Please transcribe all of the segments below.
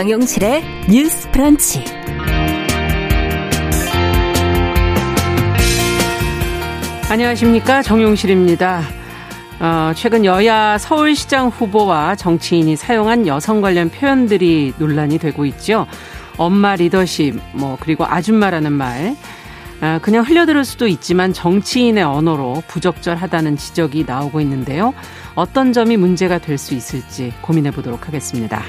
정용실의 뉴스 프런치. 안녕하십니까. 정용실입니다. 어, 최근 여야 서울시장 후보와 정치인이 사용한 여성 관련 표현들이 논란이 되고 있죠. 엄마 리더십, 뭐, 그리고 아줌마라는 말. 아, 그냥 흘려들을 수도 있지만 정치인의 언어로 부적절하다는 지적이 나오고 있는데요. 어떤 점이 문제가 될 수 있을지 고민해 보도록 하겠습니다.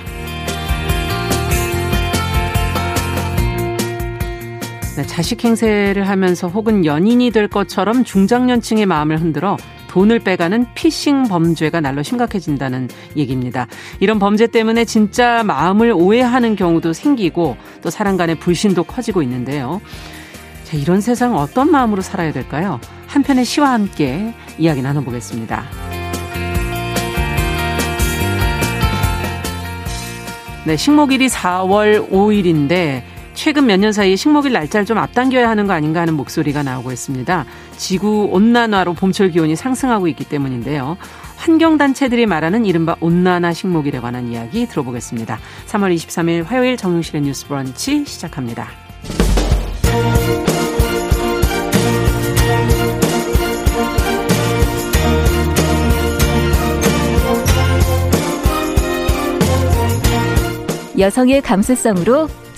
네, 자식 행세를 하면서 혹은 연인이 될 것처럼 중장년층의 마음을 흔들어 돈을 빼가는 피싱 범죄가 날로 심각해진다는 얘기입니다. 이런 범죄 때문에 진짜 마음을 오해하는 경우도 생기고 또 사람 간의 불신도 커지고 있는데요. 자, 이런 세상 어떤 마음으로 살아야 될까요? 한편의 시와 함께 이야기 나눠보겠습니다. 네, 식목일이 4월 5일인데 최근 몇 년 사이에 식목일 날짜를 좀 앞당겨야 하는 거 아닌가 하는 목소리가 나오고 있습니다. 지구 온난화로 봄철 기온이 상승하고 있기 때문인데요. 환경단체들이 말하는 이른바 온난화 식목일에 관한 이야기 들어보겠습니다. 3월 23일 화요일 정용실의 뉴스 브런치 시작합니다. 여성의 감수성으로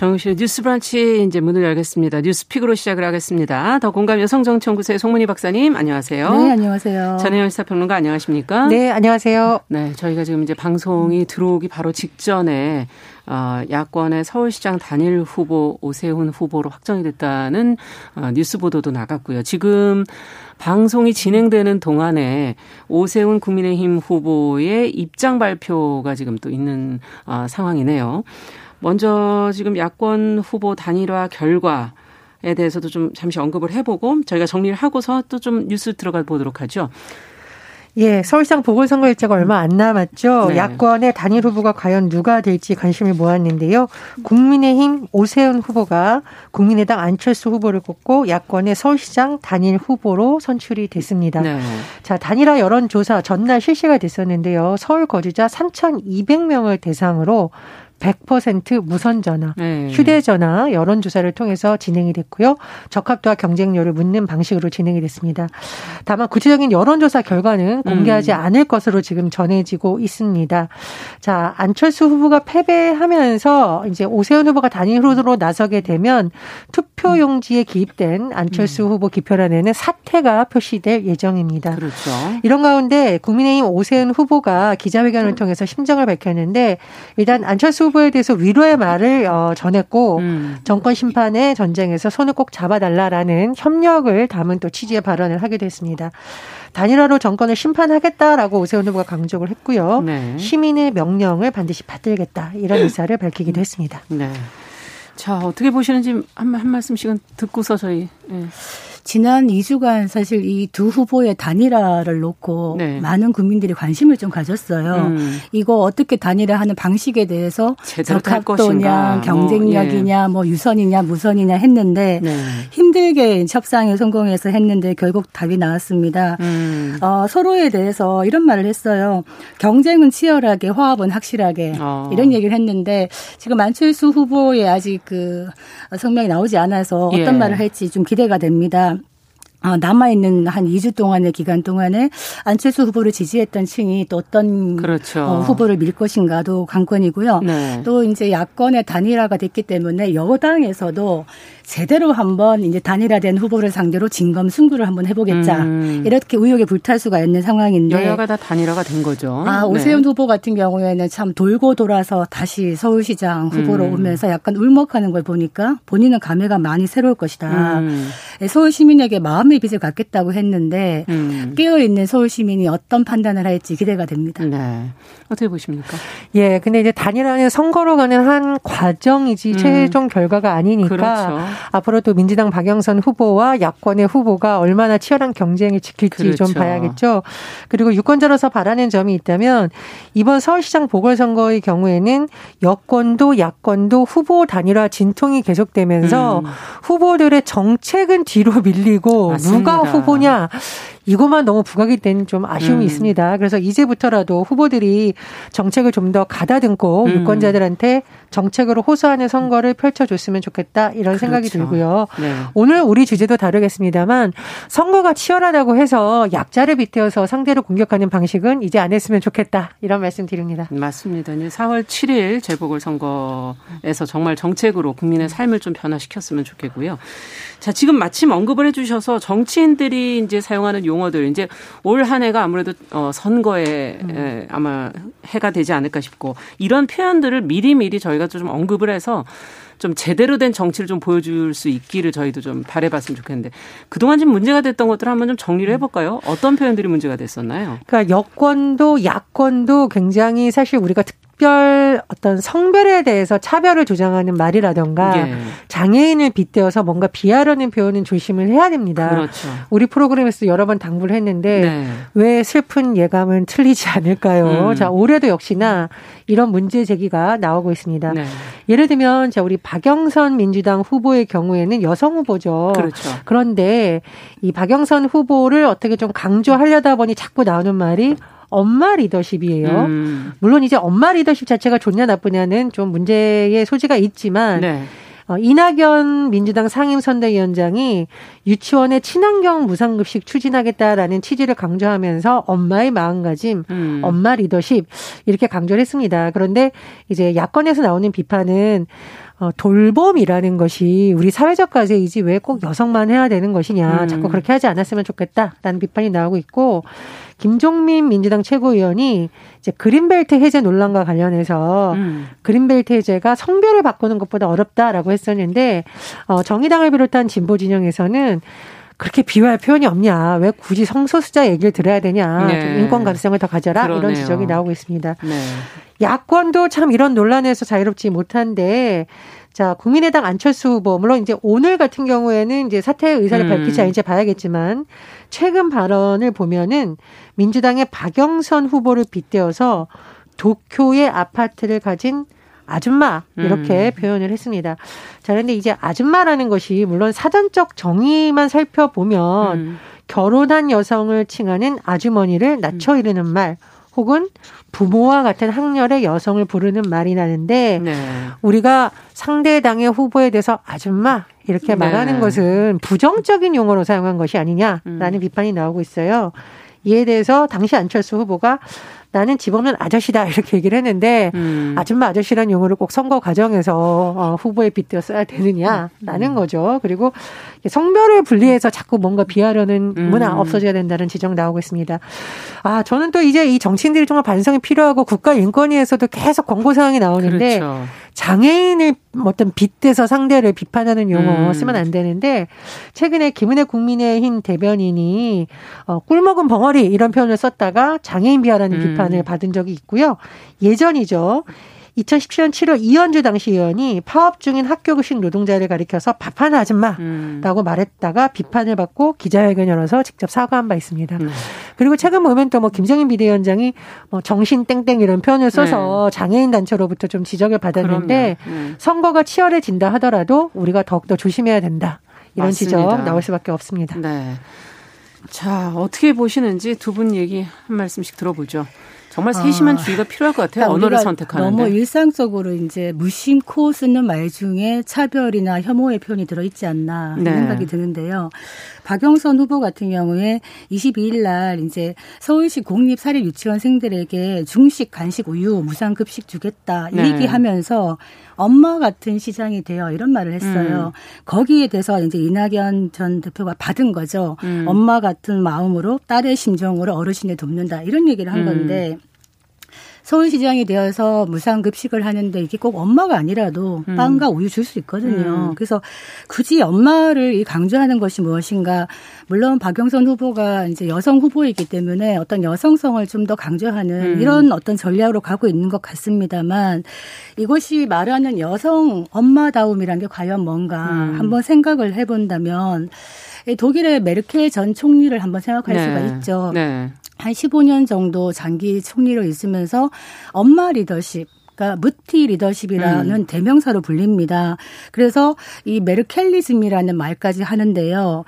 정우실 뉴스 브런치 이제 문을 열겠습니다. 뉴스픽으로 시작을 하겠습니다. 더 공감 여성정치연구소의 송문희 박사님 안녕하세요. 네, 안녕하세요. 전혜연 시사평론가 안녕하십니까? 네, 안녕하세요. 네, 저희가 지금 이제 방송이 들어오기 바로 직전에 어, 야권의 서울시장 단일 후보 오세훈 후보로 확정이 됐다는 어, 뉴스 보도도 나갔고요. 지금 방송이 진행되는 동안에 오세훈 국민의힘 후보의 입장 발표가 지금 또 있는 어, 상황이네요. 먼저 지금 야권 후보 단일화 결과 에 대해서도 좀 잠시 언급을 해보고 저희가 정리를 하고서 또 좀 뉴스 들어가 보도록 하죠. 예, 서울시장 보궐선거 일자가 얼마 안 남았죠. 네. 야권의 단일 후보가 과연 누가 될지 관심을 모았는데요. 국민의힘 오세훈 후보가 국민의당 안철수 후보를 꼽고 야권의 서울시장 단일 후보로 선출이 됐습니다. 네. 자, 단일화 여론조사 전날 실시가 됐었는데요. 서울 거주자 3,200명을 대상으로 100% 무선 전화, 네. 휴대전화 여론조사를 통해서 진행이 됐고요. 적합도와 경쟁률을 묻는 방식으로 진행이 됐습니다. 다만 구체적인 여론조사 결과는 공개하지 음. 않을 것으로 지금 전해지고 있습니다. 자, 안철수 후보가 패배하면서 이제 오세훈 후보가 단일 후보로 나서게 되면 투표 용지에 기입된 안철수 음. 후보 기표란에는 사퇴가 표시될 예정입니다. 그렇죠. 이런 가운데 국민의힘 오세훈 후보가 기자회견을 통해서 심정을 밝혔는데 일단 안철수 후보에 대해서 위로의 말을 어, 전했고 음. 정권 심판의 전쟁에서 손을 꼭 잡아달라라는 협력을 담은 또 취지의 발언을 하게 됐습니다. 단일화로 정권을 심판하겠다라고 오세훈 후보가 강조를 했고요. 네. 시민의 명령을 반드시 받들겠다 이런 의사를 밝히기도 했습니다. 네. 자 어떻게 보시는지 한, 한 말씀씩은 듣고서 저희. 네. 지난 2주간 사실 이 두 후보의 단일화를 놓고 네. 많은 국민들이 관심을 좀 가졌어요. 음. 이거 어떻게 단일화하는 방식에 대해서 적합도냐, 뭐, 경쟁력이냐, 뭐, 예. 뭐, 유선이냐, 무선이냐 했는데 네. 힘들게 협상에 성공해서 했는데 결국 답이 나왔습니다. 음. 어, 서로에 대해서 이런 말을 했어요. 경쟁은 치열하게, 화합은 확실하게 어. 이런 얘기를 했는데 지금 안철수 후보의 아직 그 성명이 나오지 않아서 어떤 예. 말을 할지 좀 기대가 됩니다. 어, 남아있는 한 2주 동안의 기간 동안에 안철수 후보를 지지했던 층이 또 어떤 그렇죠. 어, 후보를 밀 것인가도 관건이고요. 네. 또 이제 야권의 단일화가 됐기 때문에 여당에서도 제대로 한번 이제 단일화된 후보를 상대로 진검 승부를 한번 해보겠자 음. 이렇게 의혹에 불탈 수가 있는 상황인데 여야가 다 단일화가 된 거죠. 아 오세훈 네. 후보 같은 경우에는 참 돌고 돌아서 다시 서울시장 후보로 음. 오면서 약간 울먹하는 걸 보니까 본인은 감회가 많이 새로울 것이다. 음. 서울 시민에게 마음 의 빚을 갚겠다고 했는데 음. 깨어 있는 서울 시민이 어떤 판단을 할지 기대가 됩니다. 네. 어떻게 보십니까? 예, 근데 이제 단일화는 선거로 가는 한 과정이지 음. 최종 결과가 아니니까 그렇죠. 앞으로 또 민주당 박영선 후보와 야권의 후보가 얼마나 치열한 경쟁이 지킬지 그렇죠. 좀 봐야겠죠. 그리고 유권자로서 바라는 점이 있다면 이번 서울시장 보궐선거의 경우에는 여권도 야권도 후보 단일화 진통이 계속되면서 음. 후보들의 정책은 뒤로 밀리고 맞습니다. 누가 후보냐 이것만 너무 부각이 된 좀 아쉬움이 음. 있습니다. 그래서 이제부터라도 후보들이 정책을 좀 더 가다듬고 음. 유권자들한테 정책으로 호소하는 선거를 펼쳐줬으면 좋겠다 이런 그렇죠. 생각이 들고요. 네. 오늘 우리 주제도 다르겠습니다만 선거가 치열하다고 해서 약자를 빗대어서 상대를 공격하는 방식은 이제 안 했으면 좋겠다 이런 말씀 드립니다. 맞습니다. 4월 7일 재보궐선거에서 정말 정책으로 국민의 삶을 좀 변화시켰으면 좋겠고요. 자, 지금 마침 언급을 해주셔서 정치인들이 이제 사용하는 용어들, 이제 올 한 해가 아무래도 어, 선거에 음. 에, 아마 해가 되지 않을까 싶고 이런 표현들을 미리 미리 저희가 좀 언급을 해서 좀 제대로 된 정치를 좀 보여줄 수 있기를 저희도 좀 바래봤으면 좋겠는데 그동안 좀 문제가 됐던 것들을 한번 좀 정리를 해볼까요? 어떤 표현들이 문제가 됐었나요? 그러니까 여권도 야권도 굉장히 사실 우리가 특 특별 어떤 성별에 대해서 차별을 주장하는 말이라던가 예. 장애인을 빗대어서 뭔가 비하라는 표현은 조심을 해야 됩니다. 그렇죠. 우리 프로그램에서 여러 번 당부를 했는데 네. 왜 슬픈 예감은 틀리지 않을까요? 음. 자 올해도 역시나 이런 문제 제기가 나오고 있습니다. 네. 예를 들면 자 우리 박영선 민주당 후보의 경우에는 여성 후보죠. 그렇죠. 그런데 이 박영선 후보를 어떻게 좀 강조하려다 보니 자꾸 나오는 말이 엄마 리더십이에요. 음. 물론 이제 엄마 리더십 자체가 좋냐 나쁘냐는 좀 문제의 소지가 있지만 네. 어, 이낙연 민주당 상임선대위원장이 유치원의 친환경 무상급식 추진하겠다라는 취지를 강조하면서 엄마의 마음가짐, 음. 엄마 리더십 이렇게 강조를 했습니다. 그런데 이제 야권에서 나오는 비판은 어, 돌봄이라는 것이 우리 사회적 과제이지 왜 꼭 여성만 해야 되는 것이냐. 음. 자꾸 그렇게 하지 않았으면 좋겠다라는 비판이 나오고 있고 김종민 민주당 최고위원이 이제 그린벨트 해제 논란과 관련해서 음. 그린벨트 해제가 성별을 바꾸는 것보다 어렵다라고 했었는데 어 정의당을 비롯한 진보 진영에서는 그렇게 비유할 표현이 없냐. 왜 굳이 성소수자 얘기를 들어야 되냐. 네. 인권 감성을 더 가져라. 그러네요. 이런 지적이 나오고 있습니다. 네. 야권도 참 이런 논란에서 자유롭지 못한데 자, 국민의당 안철수 후보, 물론 이제 오늘 같은 경우에는 이제 사퇴의 의사를 음. 밝히지 않을지 봐야겠지만, 최근 발언을 보면은 민주당의 박영선 후보를 빗대어서 도쿄의 아파트를 가진 아줌마 이렇게 음. 표현을 했습니다. 자, 그런데 이제 아줌마라는 것이 물론 사전적 정의만 살펴보면 음. 결혼한 여성을 칭하는 아주머니를 낮춰 이르는 말 혹은 부모와 같은 학렬의 여성을 부르는 말이 나는데 네. 우리가 상대당의 후보에 대해서 아줌마 이렇게 네. 말하는 것은 부정적인 용어로 사용한 것이 아니냐라는 음. 비판이 나오고 있어요. 이에 대해서 당시 안철수 후보가 나는 집 없는 아저씨다 이렇게 얘기를 했는데 음. 아줌마 아저씨라는 용어를 꼭 선거 과정에서 어, 후보에 빗대어 써야 되느냐라는 음. 거죠. 그리고 성별을 분리해서 자꾸 뭔가 비하려는 음. 문화 없어져야 된다는 지적 나오고 있습니다. 아 저는 또 이제 이 정치인들이 정말 반성이 필요하고 국가 인권위에서도 계속 권고 사항이 나오는데 그렇죠. 장애인을 어떤 빗대서 상대를 비판하는 용어 음. 쓰면 안 되는데 최근에 김은혜 국민의힘 대변인이 어, 꿀 먹은 벙어리 이런 표현을 썼다가 장애인 비하라는 음. 비판을 받은 적이 있고요. 예전이죠. 2017년 7월 이현주 당시 의원이 파업 중인 학교급식 노동자를 가리켜서 밥하는 아줌마라고 음. 말했다가 비판을 받고 기자회견 열어서 직접 사과한 바 있습니다. 음. 그리고 최근 보면 또 뭐 김정인 비대위원장이 뭐 정신 땡땡 이런 표현을 써서 네. 장애인 단체로부터 좀 지적을 받았는데 네. 선거가 치열해진다 하더라도 우리가 더욱더 조심해야 된다. 이런 맞습니다. 지적 나올 수밖에 없습니다. 네. 자, 어떻게 보시는지 두 분 얘기 한 말씀씩 들어보죠. 정말 세심한 아, 주의가 필요할 것 같아요. 그러니까 언어를 선택하는데. 너무 일상적으로 이제 무심코 쓰는 말 중에 차별이나 혐오의 표현이 들어 있지 않나 네. 생각이 드는데요. 박영선 후보 같은 경우에 22일 날 이제 서울시 공립 사립 유치원생들에게 중식, 간식, 우유, 무상 급식 주겠다 네. 얘기하면서 엄마 같은 시장이 되어 이런 말을 했어요. 음. 거기에 대해서 이제 이낙연 전 대표가 받은 거죠. 음. 엄마 같은 마음으로 딸의 심정으로 어르신을 돕는다 이런 얘기를 한 음. 건데 서울시장이 되어서 무상급식을 하는데 이게 꼭 엄마가 아니라도 음. 빵과 우유 줄 수 있거든요. 음. 그래서 굳이 엄마를 강조하는 것이 무엇인가. 물론 박영선 후보가 이제 여성 후보이기 때문에 어떤 여성성을 좀 더 강조하는 음. 이런 어떤 전략으로 가고 있는 것 같습니다만 이것이 말하는 여성 엄마다움이란 게 과연 뭔가 음. 한번 생각을 해본다면 독일의 메르켈 전 총리를 한번 생각할 네. 수가 있죠. 네. 한 15년 정도 장기 총리로 있으면서 엄마 리더십 그러니까 무티 리더십이라는 음. 대명사로 불립니다. 그래서 이 메르켈리즘이라는 말까지 하는데요.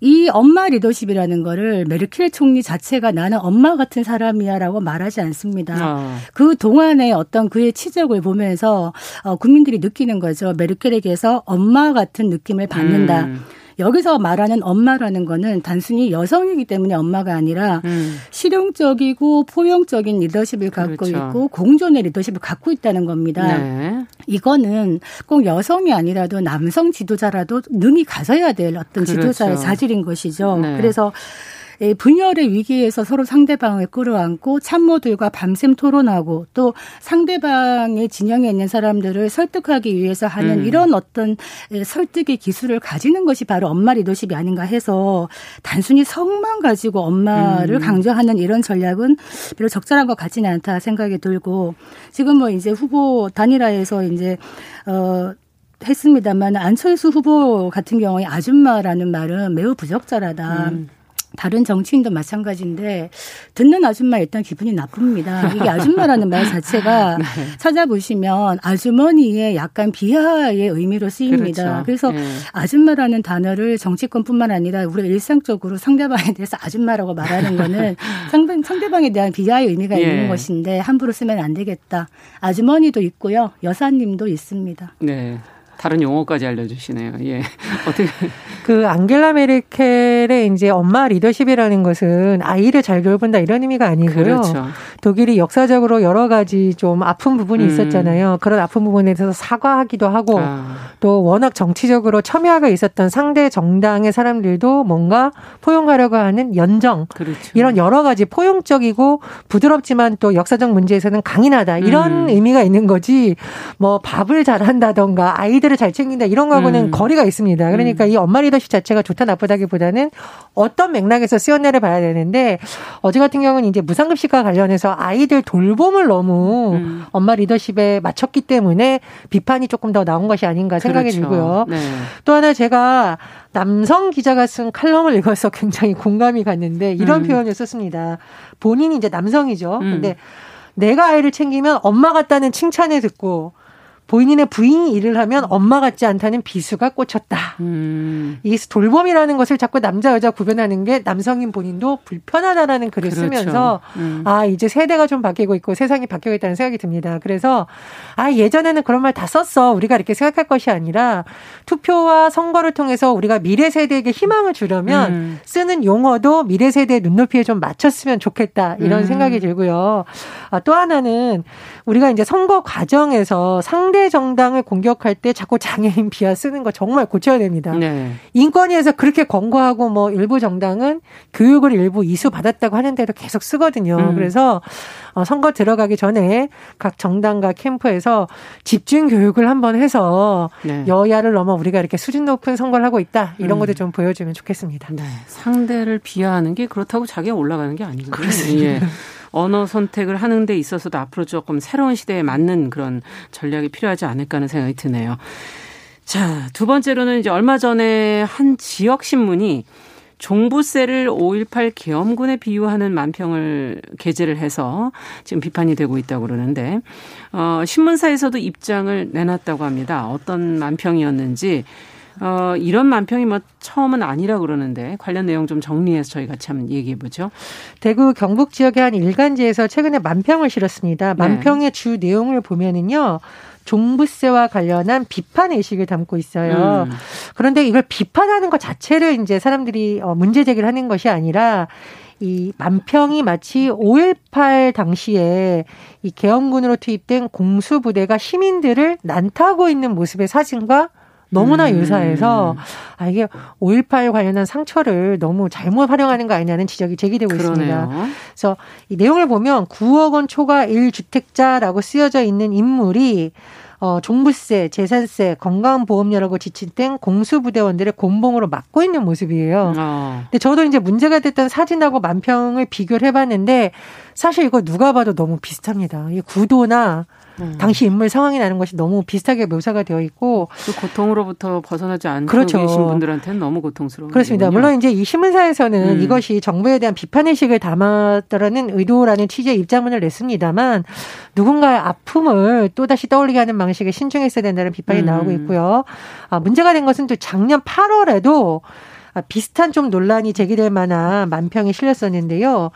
이 엄마 리더십이라는 거를 메르켈 총리 자체가 나는 엄마 같은 사람이야라고 말하지 않습니다. 아. 그 동안에 어떤 그의 치적을 보면서 어, 국민들이 느끼는 거죠. 메르켈에게서 엄마 같은 느낌을 받는다. 음. 여기서 말하는 엄마라는 거는 단순히 여성이기 때문에 엄마가 아니라 음. 실용적이고 포용적인 리더십을 갖고 그렇죠. 있고 공존의 리더십을 갖고 있다는 겁니다. 네. 이거는 꼭 여성이 아니라도 남성 지도자라도 능이 가져야 될 어떤 그렇죠. 지도자의 자질인 것이죠. 네. 그래서 예, 분열의 위기에서 서로 상대방을 끌어안고 참모들과 밤샘 토론하고 또 상대방의 진영에 있는 사람들을 설득하기 위해서 하는 음. 이런 어떤 예, 설득의 기술을 가지는 것이 바로 엄마 리더십이 아닌가 해서 단순히 성만 가지고 엄마를 음. 강조하는 이런 전략은 별로 적절한 것 같지는 않다 생각이 들고 지금 뭐 이제 후보 단일화에서 이제 어 했습니다만 안철수 후보 같은 경우에 아줌마라는 말은 매우 부적절하다. 음. 다른 정치인도 마찬가지인데 듣는 아줌마 일단 기분이 나쁩니다. 이게 아줌마라는 말 자체가 네. 찾아보시면 아주머니의 약간 비하의 의미로 쓰입니다. 그렇죠. 그래서 네. 아줌마라는 단어를 정치권뿐만 아니라 우리가 일상적으로 상대방에 대해서 아줌마라고 말하는 거는 상대, 상대방에 대한 비하의 의미가 예. 있는 것인데 함부로 쓰면 안 되겠다. 아주머니도 있고요. 여사님도 있습니다. 네. 다른 용어까지 알려주시네요. 예. 어떻게. 그 안겔라 메르켈의 이제 엄마 리더십이라는 것은 아이를 잘 돌본다 이런 의미가 아니고요. 그렇죠. 독일이 역사적으로 여러 가지 좀 아픈 부분이 음. 있었잖아요. 그런 아픈 부분에 대해서 사과하기도 하고 아. 또 워낙 정치적으로 첨예하게 있었던 상대 정당의 사람들도 뭔가 포용하려고 하는 연정 그렇죠. 이런 여러 가지 포용적이고 부드럽지만 또 역사적 문제에서는 강인하다 이런 음. 의미가 있는 거지 뭐 밥을 잘한다던가 아이들 아이들을 잘 챙긴다 이런 거하고는 음. 거리가 있습니다. 그러니까 음. 이 엄마 리더십 자체가 좋다 나쁘다기보다는 어떤 맥락에서 쓰였냐를 봐야 되는데 어제 같은 경우는 이제 무상급식과 관련해서 아이들 돌봄을 너무 음. 엄마 리더십에 맞췄기 때문에 비판이 조금 더 나온 것이 아닌가 생각이 그렇죠. 들고요. 네. 또 하나 제가 남성 기자가 쓴 칼럼을 읽어서 굉장히 공감이 갔는데 이런 음. 표현을 썼습니다. 본인이 이제 남성이죠. 음. 근데 내가 아이를 챙기면 엄마 같다는 칭찬을 듣고 본인의 부인이 일을 하면 엄마 같지 않다는 비수가 꽂혔다. 음. 이 돌봄이라는 것을 자꾸 남자 여자 구별하는 게 남성인 본인도 불편하다라는 글을 그렇죠. 쓰면서 음. 아 이제 세대가 좀 바뀌고 있고 세상이 바뀌고 있다는 생각이 듭니다. 그래서 아 예전에는 그런 말 다 썼어 우리가 이렇게 생각할 것이 아니라 투표와 선거를 통해서 우리가 미래 세대에게 희망을 주려면 음. 쓰는 용어도 미래 세대 눈높이에 좀 맞췄으면 좋겠다 이런 음. 생각이 들고요. 아, 또 하나는 우리가 이제 선거 과정에서 상대 정당을 공격할 때 자꾸 장애인 비하 쓰는 거 정말 고쳐야 됩니다. 네. 인권위에서 그렇게 권고하고 뭐 일부 정당은 교육을 일부 이수 받았다고 하는데도 계속 쓰거든요. 음. 그래서 어, 선거 들어가기 전에 각 정당과 캠프에서 집중 교육을 한번 해서 네. 여야를 넘어 우리가 이렇게 수준 높은 선거를 하고 있다 이런 음. 것도 좀 보여주면 좋겠습니다. 네. 상대를 비하하는 게 그렇다고 자기가 올라가는 게 아니거든요. 그렇습니다. 예. 언어 선택을 하는 데 있어서도 앞으로 조금 새로운 시대에 맞는 그런 전략이 필요하지 않을까 하는 생각이 드네요. 자, 두 번째로는 이제 얼마 전에 한 지역 신문이 종부세를 5.18 계엄군에 비유하는 만평을 게재를 해서 지금 비판이 되고 있다고 그러는데, 어, 신문사에서도 입장을 내놨다고 합니다. 어떤 만평이었는지, 어, 이런 만평이 뭐 처음은 아니라 그러는데 관련 내용 좀 정리해서 저희 같이 한번 얘기해 보죠. 대구 경북 지역의 한 일간지에서 최근에 만평을 실었습니다. 네. 만평의 네. 주 내용을 보면은요. 종부세와 관련한 비판 의식을 담고 있어요. 음. 그런데 이걸 비판하는 것 자체를 이제 사람들이 어, 문제 제기를 하는 것이 아니라 이 만평이 마치 5.18 당시에 이 계엄군으로 투입된 공수부대가 시민들을 난타하고 있는 모습의 사진과 너무나 음. 유사해서 아 이게 5.18 관련한 상처를 너무 잘못 활용하는 거 아니냐는 지적이 제기되고 그러네요. 있습니다. 그래서 이 내용을 보면 9억 원 초과 1주택자라고 쓰여져 있는 인물이 어, 종부세, 재산세, 건강보험료라고 지칭된 공수부대원들의 곤봉으로 막고 있는 모습이에요. 어. 근데 저도 이제 문제가 됐던 사진하고 만평을 비교를 해봤는데 사실 이거 누가 봐도 너무 비슷합니다. 이 구도나 음. 당시 인물 상황이 나는 것이 너무 비슷하게 묘사가 되어 있고 그 고통으로부터 벗어나지 않고 그렇죠. 계신 분들한테는 너무 고통스러운 그렇습니다. 거군요. 물론 이제 이 신문사에서는 음. 이것이 정부에 대한 비판 의식을 담았다라는 의도라는 취지의 입장문을 냈습니다만 누군가의 아픔을 또 다시 떠올리게 하는 방식에 신중했어야 된다는 비판이 음. 나오고 있고요. 아, 문제가 된 것은 또 작년 8월에도 비슷한 좀 논란이 제기될 만한 만평이 실렸었는데요.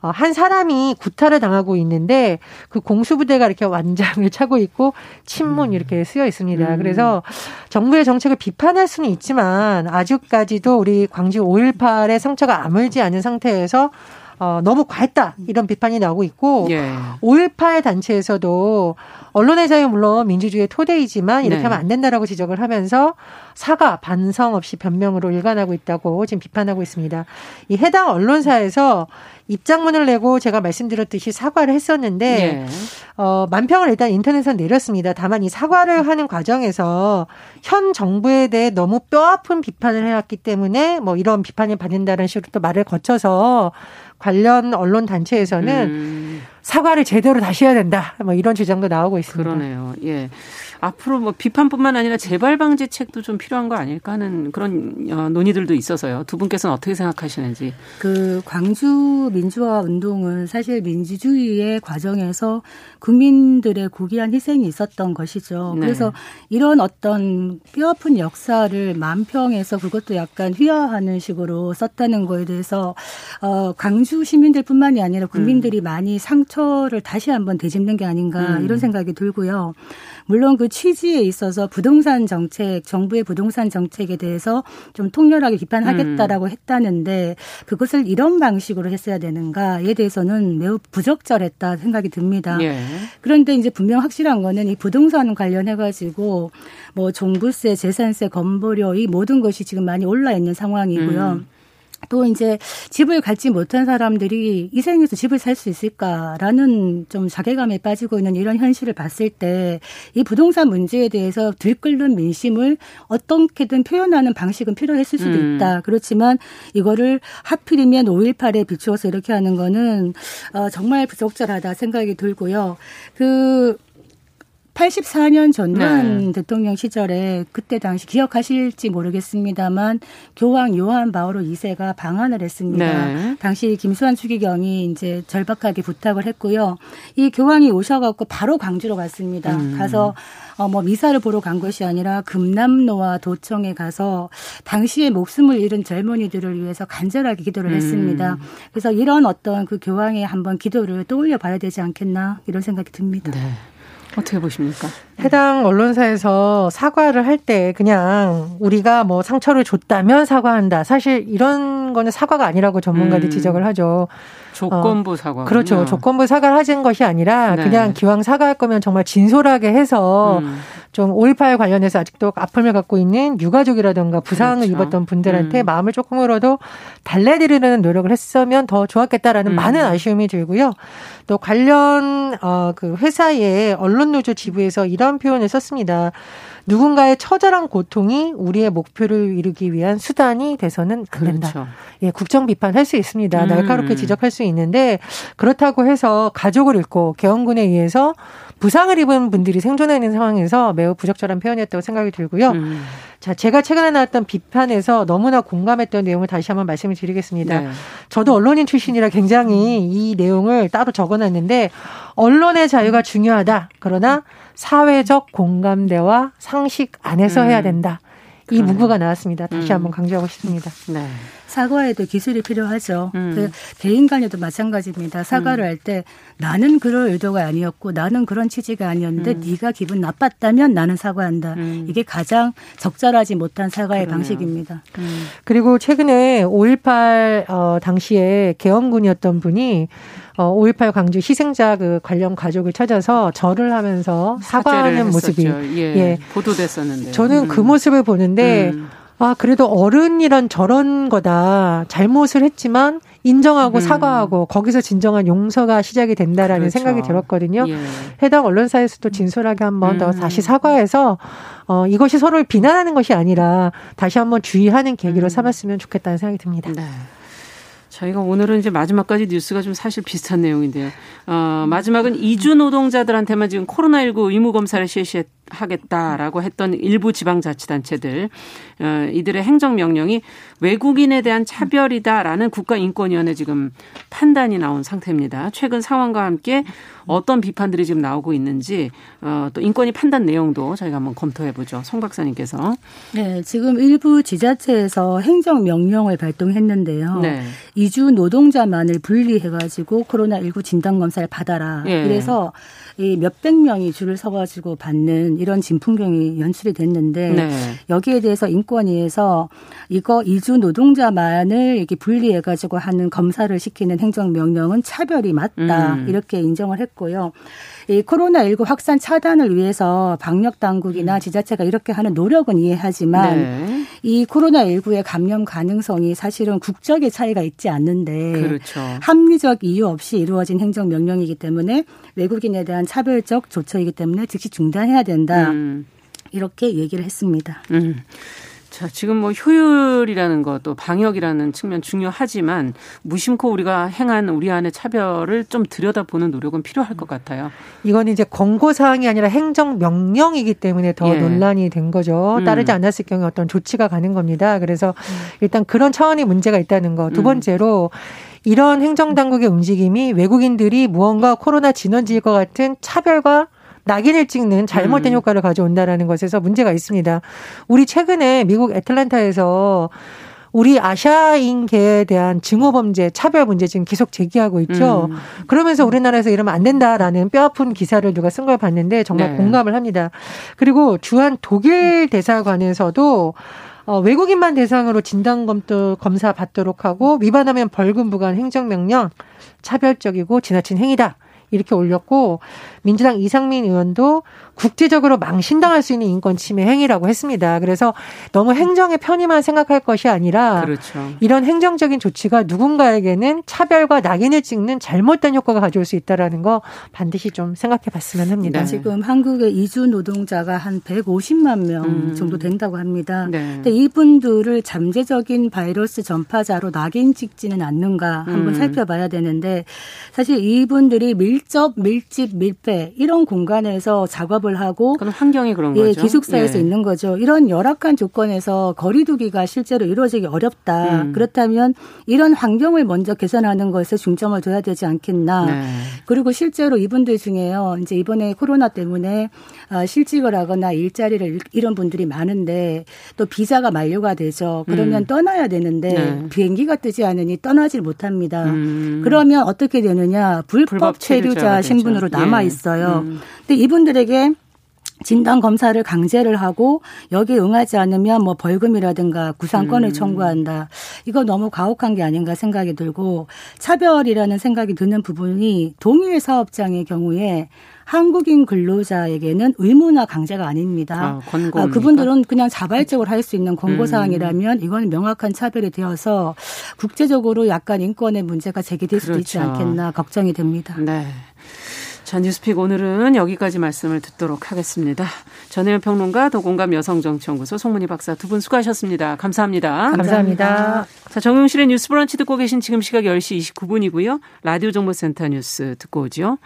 어, 한 사람이 구타를 당하고 있는데 그 공수부대가 이렇게 완장을 차고 있고 친문 음. 이렇게 쓰여 있습니다. 음. 그래서 정부의 정책을 비판할 수는 있지만 아직까지도 우리 광주 5.18의 상처가 아물지 않은 상태에서 어, 너무 과했다 이런 비판이 나오고 있고 예. 5.18 단체에서도 언론의 자유 물론 민주주의의 토대이지만 이렇게 네. 하면 안 된다라고 지적을 하면서 사과 반성 없이 변명으로 일관하고 있다고 지금 비판하고 있습니다. 이 해당 언론사에서 입장문을 내고 제가 말씀드렸듯이 사과를 했었는데 예. 어, 만평을 일단 인터넷에 내렸습니다. 다만 이 사과를 하는 과정에서 현 정부에 대해 너무 뼈아픈 비판을 해왔기 때문에 뭐 이런 비판을 받는다는 식으로 또 말을 거쳐서 관련 언론 단체에서는 음. 사과를 제대로 다시 해야 된다. 뭐 이런 주장도 나오고 있습니다. 그러네요. 예. 앞으로 뭐 비판뿐만 아니라 재발 방지책도 좀 필요한 거 아닐까 하는 그런 어, 논의들도 있어서요. 두 분께서는 어떻게 생각하시는지. 그 광주 민주화 운동은 사실 민주주의의 과정에서 국민들의 고귀한 희생이 있었던 것이죠. 네. 그래서 이런 어떤 뼈아픈 역사를 만평에서 그것도 약간 휘하하는 식으로 썼다는 거에 대해서 어 광주 시민들뿐만이 아니라 국민들이 음. 많이 상처를 다시 한번 되짚는 게 아닌가 음. 이런 생각이 들고요. 물론 그 취지에 있어서 부동산 정책, 정부의 부동산 정책에 대해서 좀 통렬하게 비판하겠다라고 음. 했다는데 그것을 이런 방식으로 했어야 되는가에 대해서는 매우 부적절했다 생각이 듭니다. 예. 그런데 이제 분명 확실한 거는 이 부동산 관련해 가지고 뭐 종부세, 재산세, 건보료 이 모든 것이 지금 많이 올라 있는 상황이고요. 음. 또 이제 집을 갖지 못한 사람들이 이 생에서 집을 살 수 있을까라는 좀 자괴감에 빠지고 있는 이런 현실을 봤을 때 이 부동산 문제에 대해서 들끓는 민심을 어떻게든 표현하는 방식은 필요했을 수도 음. 있다. 그렇지만 이거를 하필이면 5.18에 비추어서 이렇게 하는 거는 어, 정말 부적절하다 생각이 들고요. 그 84년 전두환 네. 대통령 시절에 그때 당시 기억하실지 모르겠습니다만 교황 요한 바오로 2세가 방한을 했습니다. 네. 당시 김수환 추기경이 이제 절박하게 부탁을 했고요. 이 교황이 오셔갖고 바로 광주로 갔습니다. 음. 가서 어, 뭐 미사를 보러 간 것이 아니라 금남로와 도청에 가서 당시에 목숨을 잃은 젊은이들을 위해서 간절하게 기도를 음. 했습니다. 그래서 이런 어떤 그 교황의 한번 기도를 떠올려 봐야 되지 않겠나 이런 생각이 듭니다. 네. 어떻게 보십니까? 해당 언론사에서 사과를 할 때 그냥 우리가 뭐 상처를 줬다면 사과한다. 사실 이런 거는 사과가 아니라고 전문가들이 음. 지적을 하죠. 조건부 어, 사과. 그렇죠. 조건부 사과를 하신 것이 아니라 네. 그냥 기왕 사과할 거면 정말 진솔하게 해서 음. 좀5.18 관련해서 아직도 아픔을 갖고 있는 유가족이라든가 부상을 그렇죠. 입었던 분들한테 음. 마음을 조금이라도 달래드리는 노력을 했으면 더 좋았겠다라는 음. 많은 아쉬움이 들고요. 또 관련 어 그 회사의 언론 노조 지부에서 이런 표현을 썼습니다. 누군가의 처절한 고통이 우리의 목표를 이루기 위한 수단이 돼서는 안 된다. 그렇죠. 예, 국정 비판할 수 있습니다. 음. 날카롭게 지적할 수 있는데 그렇다고 해서 가족을 잃고 개헌군에 의해서 부상을 입은 분들이 생존해 있는 상황에서 매우 부적절한 표현이었다고 생각이 들고요. 음. 자, 제가 최근에 나왔던 비판에서 너무나 공감했던 내용을 다시 한번 말씀을 드리겠습니다. 네. 저도 언론인 출신이라 굉장히 이 내용을 따로 적어놨는데 언론의 자유가 중요하다. 그러나 사회적 공감대와 상식 안에서 음. 해야 된다. 이 문구가 나왔습니다. 다시 음. 한번 강조하고 싶습니다. 네. 사과에도 기술이 필요하죠. 음. 그 개인 간에도 마찬가지입니다. 사과를 음. 할때 나는 그럴 의도가 아니었고 나는 그런 취지가 아니었는데 음. 네가 기분 나빴다면 나는 사과한다. 음. 이게 가장 적절하지 못한 사과의 그러네요. 방식입니다. 음. 그리고 최근에 5.18 어, 당시에 계엄군이었던 분이 어, 5.18 광주 희생자 그 관련 가족을 찾아서 절을 하면서 사과하는 모습이 예, 예, 보도됐었는데 저는 그 음. 모습을 보는데 음. 아 그래도 어른이란 저런 거다 잘못을 했지만 인정하고 음. 사과하고 거기서 진정한 용서가 시작이 된다라는 그렇죠. 생각이 들었거든요. 예. 해당 언론사에서도 진솔하게 한번 음. 더 다시 사과해서 어, 이것이 서로를 비난하는 것이 아니라 다시 한번 주의하는 계기로 음. 삼았으면 좋겠다는 생각이 듭니다. 네. 저희가 오늘은 이제 마지막까지 뉴스가 좀 사실 비슷한 내용인데요. 어, 마지막은 이주 노동자들한테만 지금 코로나19 의무 검사를 실시했 하겠다라고 했던 일부 지방자치단체들 어, 이들의 행정명령이 외국인에 대한 차별이다라는 국가인권위원회 지금 판단이 나온 상태입니다. 최근 상황과 함께 어떤 비판들이 지금 나오고 있는지 어, 또 인권위 판단 내용도 저희가 한번 검토해 보죠. 송 박사님께서. 네, 지금 일부 지자체에서 행정명령을 발동했는데요. 네. 이주 노동자만을 분리해가지고 코로나 19 진단 검사를 받아라. 예. 그래서 이 몇백 명이 줄을 서가지고 받는 이런 진풍경이 연출이 됐는데 네. 여기에 대해서 인권위에서 이거 이주 노동자만을 이렇게 분리해가지고 하는 검사를 시키는 행정명령은 차별이 맞다 음. 이렇게 인정을 했고요. 이 코로나19 확산 차단을 위해서 방역 당국이나 음. 지자체가 이렇게 하는 노력은 이해하지만 네. 이 코로나19의 감염 가능성이 사실은 국적의 차이가 있지 않는데 그렇죠. 합리적 이유 없이 이루어진 행정 명령이기 때문에 외국인에 대한 차별적 조처이기 때문에 즉시 중단해야 된다. 음. 이렇게 얘기를 했습니다. 음. 자, 지금 뭐 효율이라는 것, 또 방역이라는 측면 중요하지만 무심코 우리가 행한 우리 안의 차별을 좀 들여다보는 노력은 필요할 것 같아요. 이건 이제 권고 사항이 아니라 행정 명령이기 때문에 더 예. 논란이 된 거죠. 음. 따르지 않았을 경우에 어떤 조치가 가는 겁니다. 그래서 일단 그런 차원의 문제가 있다는 거. 두 음. 번째로 이런 행정당국의 움직임이 외국인들이 무언가 코로나 진원지일것 같은 차별과 낙인을 찍는 잘못된 음. 효과를 가져온다라는 것에서 문제가 있습니다. 우리 최근에 미국 애틀란타에서 우리 아시아인계에 대한 증오 범죄, 차별 문제 지금 계속 제기하고 있죠. 음. 그러면서 우리나라에서 이러면 안 된다라는 뼈아픈 기사를 누가 쓴 걸 봤는데 정말 네. 공감을 합니다. 그리고 주한 독일 대사관에서도 어, 외국인만 대상으로 진단 검도 검사 받도록 하고 위반하면 벌금 부과한 행정명령 차별적이고 지나친 행위다. 이렇게 올렸고 민주당 이상민 의원도 국제적으로 망신당할 수 있는 인권 침해 행위라고 했습니다. 그래서 너무 행정의 편의만 생각할 것이 아니라 그렇죠. 이런 행정적인 조치가 누군가에게는 차별과 낙인을 찍는 잘못된 효과가 가져올 수 있다라는 거 반드시 좀 생각해 봤으면 합니다. 네. 지금 한국의 이주 노동자가 한 150만 명 음. 정도 된다고 합니다. 네. 근데 이분들을 잠재적인 바이러스 전파자로 낙인 찍지는 않는가 한번 음. 살펴봐야 되는데 사실 이분들이 밀접, 밀집, 밀폐 이런 공간에서 작업을 작업을 하고 그런 환경이 그런 예, 거죠. 기숙사에서 예. 있는 거죠. 이런 열악한 조건에서 거리두기가 실제로 이루어지기 어렵다. 음. 그렇다면 이런 환경을 먼저 개선하는 것에 중점을 둬야 되지 않겠나. 네. 그리고 실제로 이분들 중에요. 이제 이번에 코로나 때문에 아, 실직을 하거나 일자리를 잃은 분들이 많은데 또 비자가 만료가 되죠. 그러면 음. 떠나야 되는데 네. 비행기가 뜨지 않으니 떠나질 못합니다. 음. 그러면 어떻게 되느냐? 불법, 불법 체류자 신분으로 남아 예. 있어요. 음. 근데 이분들에게 진단 검사를 강제를 하고 여기에 응하지 않으면 뭐 벌금이라든가 구상권을 음. 청구한다. 이거 너무 가혹한 게 아닌가 생각이 들고 차별이라는 생각이 드는 부분이 동일 사업장의 경우에 한국인 근로자에게는 의무나 강제가 아닙니다. 아, 아, 그분들은 그냥 자발적으로 할 수 있는 권고사항이라면 음. 이건 명확한 차별이 되어서 국제적으로 약간 인권의 문제가 제기될 수도 그렇죠. 있지 않겠나 걱정이 됩니다. 네. 자, 뉴스픽 오늘은 여기까지 말씀을 듣도록 하겠습니다. 전혜연 평론가, 도공감 여성정치연구소 송문희 박사 두 분 수고하셨습니다. 감사합니다. 감사합니다. 자, 정용실의 뉴스 브런치 듣고 계신 지금 시각 10시 29분이고요. 라디오 정보센터 뉴스 듣고 오죠.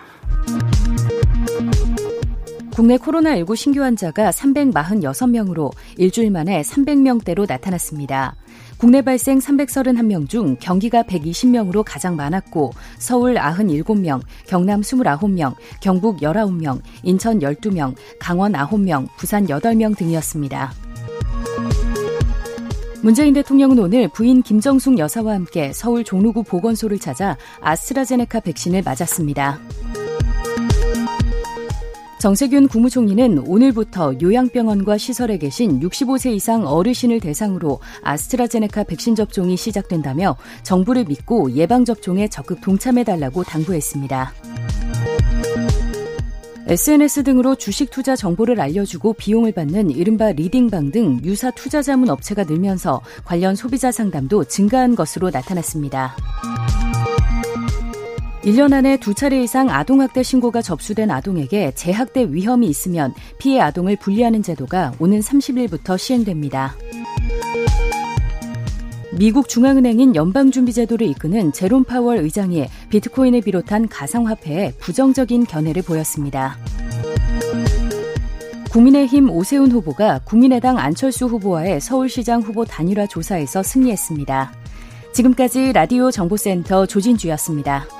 국내 코로나19 신규 환자가 346명으로 일주일 만에 300명대로 나타났습니다. 국내 발생 331명 중 경기가 120명으로 가장 많았고 서울 97명, 경남 29명, 경북 19명, 인천 12명, 강원 9명, 부산 8명 등이었습니다. 문재인 대통령은 오늘 부인 김정숙 여사와 함께 서울 종로구 보건소를 찾아 아스트라제네카 백신을 맞았습니다. 정세균 국무총리는 오늘부터 요양병원과 시설에 계신 65세 이상 어르신을 대상으로 아스트라제네카 백신 접종이 시작된다며 정부를 믿고 예방접종에 적극 동참해달라고 당부했습니다. SNS 등으로 주식 투자 정보를 알려주고 비용을 받는 이른바 리딩방 등 유사 투자 자문 업체가 늘면서 관련 소비자 상담도 증가한 것으로 나타났습니다. 1년 안에 두 차례 이상 아동학대 신고가 접수된 아동에게 재학대 위험이 있으면 피해 아동을 분리하는 제도가 오는 30일부터 시행됩니다. 미국 중앙은행인 연방준비제도를 이끄는 제롬 파월 의장이 비트코인을 비롯한 가상화폐에 부정적인 견해를 보였습니다. 국민의힘 오세훈 후보가 국민의당 안철수 후보와의 서울시장 후보 단일화 조사에서 승리했습니다. 지금까지 라디오 정보센터 조진주였습니다.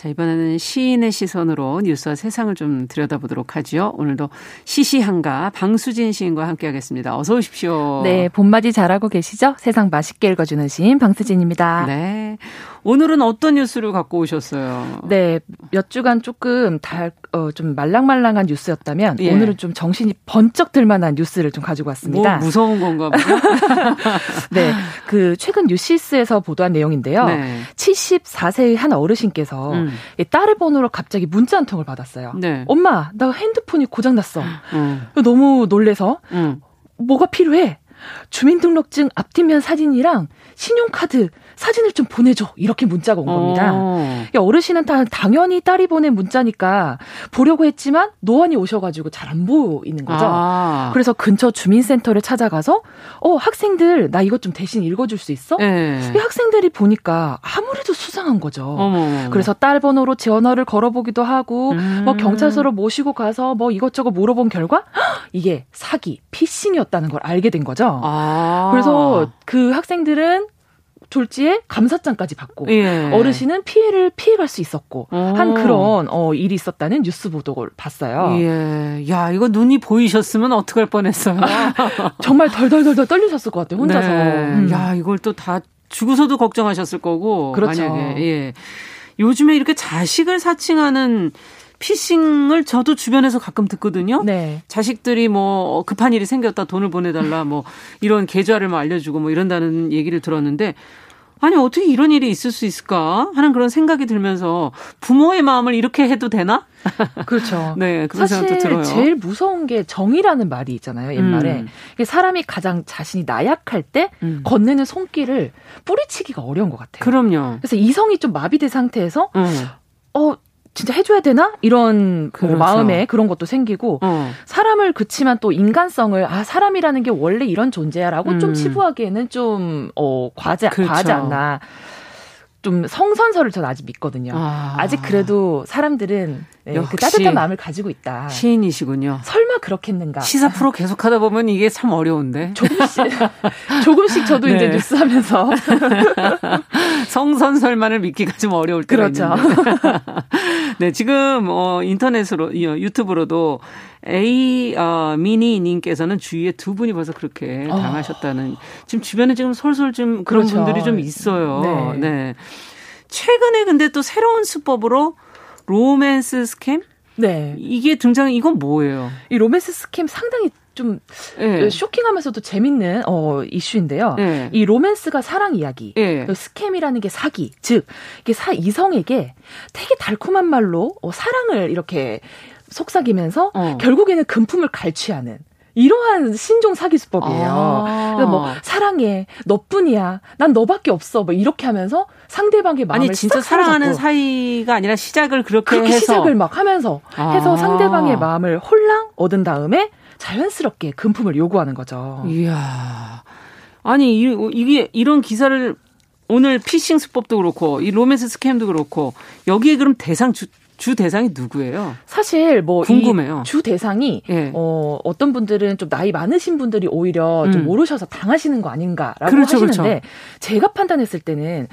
자, 이번에는 시인의 시선으로 뉴스와 세상을 좀 들여다보도록 하죠. 오늘도 시시한가 방수진 시인과 함께하겠습니다. 어서 오십시오. 네, 봄맞이 잘하고 계시죠? 세상 맛있게 읽어주는 시인 방수진입니다. 네. 오늘은 어떤 뉴스를 갖고 오셨어요? 네, 몇 주간 조금 달, 어, 좀 말랑말랑한 뉴스였다면 예. 오늘은 좀 정신이 번쩍 들만한 뉴스를 좀 가지고 왔습니다. 뭐 무서운 건가 보요 네, 그 최근 뉴시스에서 보도한 내용인데요. 네. 74세의 한 어르신께서 음. 딸의 번호로 갑자기 문자 한 통을 받았어요. 네. 엄마, 나 핸드폰이 고장났어. 음. 너무 놀래서 음. 뭐가 필요해? 주민등록증 앞뒷면 사진이랑 신용카드 사진을 좀 보내줘. 이렇게 문자가 온 겁니다. 어. 어르신은 다 당연히 딸이 보낸 문자니까 보려고 했지만 노안이 오셔가지고 잘 안 보이는 거죠. 아. 그래서 근처 주민센터를 찾아가서 어 학생들 나 이것 좀 대신 읽어줄 수 있어? 네. 이 학생들이 보니까 아무래도 수상한 거죠. 어머. 그래서 딸 번호로 전화를 걸어보기도 하고 음. 뭐 경찰서로 모시고 가서 뭐 이것저것 물어본 결과 이게 사기, 피싱이었다는 걸 알게 된 거죠. 아. 그래서 그 학생들은 졸지에 감사장까지 받고 예. 어르신은 피해를 피해갈 수 있었고 오. 한 그런 어, 일이 있었다는 뉴스 보도를 봤어요. 예. 야 이거 눈이 보이셨으면 어떡할 뻔했어요. 정말 덜덜덜덜 떨리셨을 것 같아요 혼자서. 네. 음. 야 이걸 또 다 죽으서도 걱정하셨을 거고 그렇죠. 만약에 예. 요즘에 이렇게 자식을 사칭하는 피싱을 저도 주변에서 가끔 듣거든요. 네. 자식들이 뭐 급한 일이 생겼다 돈을 보내달라 뭐 이런 계좌를 뭐 알려주고 뭐 이런다는 얘기를 들었는데 아니 어떻게 이런 일이 있을 수 있을까 하는 그런 생각이 들면서 부모의 마음을 이렇게 해도 되나? 그렇죠. 네, 그런 생각도 들어요. 제일 무서운 게 정이라는 말이 있잖아요. 옛말에 음. 사람이 가장 자신이 나약할 때 음. 건네는 손길을 뿌리치기가 어려운 것 같아요. 그럼요. 그래서 이성이 좀 마비된 상태에서 음. 어 진짜 해줘야 되나 이런 그 그렇죠. 마음에 그런 것도 생기고 어. 사람을 그치만 또 인간성을 아 사람이라는 게 원래 이런 존재야라고 음. 좀 치부하기에는 좀 어 과제 그렇죠. 과하지 않나 좀 성선설을 전 아직 믿거든요. 아. 직 그래도 사람들은 네, 그 따뜻한 마음을 가지고 있다. 시인이시군요. 설마 그렇겠는가? 시사 프로 계속 하다 보면 이게 참 어려운데. 조금씩, 조금씩 저도 네. 이제 뉴스 하면서. 성선설만을 믿기가 좀 어려울 때가 그렇죠. 네, 지금 어 인터넷으로 유튜브로도 에 어, 미니 님께서는 주위에 두 분이 벌써 그렇게 어. 당하셨다는 지금 주변에 지금 솔솔 좀 그런 그렇죠. 분들이 좀 있어요. 네. 네. 최근에 근데 또 새로운 수법으로 로맨스 scam? 네. 이게 등장 이건 뭐예요? 이 로맨스 scam 상당히 좀 네. 쇼킹하면서도 재밌는 어 이슈인데요. 네. 이 로맨스가 사랑 이야기, 네. scam이라는 게 사기, 즉 이게 사 이성에게 되게 달콤한 말로 어, 사랑을 이렇게 속삭이면서 어. 결국에는 금품을 갈취하는 이러한 신종 사기 수법이에요. 아. 그래서 뭐 사랑해, 너뿐이야, 난 너밖에 없어, 뭐 이렇게 하면서 상대방의 마음을 아니 진짜 사랑하는 사이가 아니라 시작을 그렇게 그렇게 해서 시작을 막 하면서 아. 해서 상대방의 마음을 홀랑 얻은 다음에 자연스럽게 금품을 요구하는 거죠. 이야. 아니 이게 이런 기사를 오늘 피싱 수법도 그렇고 이 로맨스 scam도 그렇고 여기에 그럼 대상 주, 주 대상이 누구예요? 사실 뭐 궁금해요. 주 대상이 네. 어 어떤 분들은 좀 나이 많으신 분들이 오히려 음. 좀 모르셔서 당하시는 거 아닌가라고 그렇죠, 하시는데 그렇죠. 제가 판단했을 때는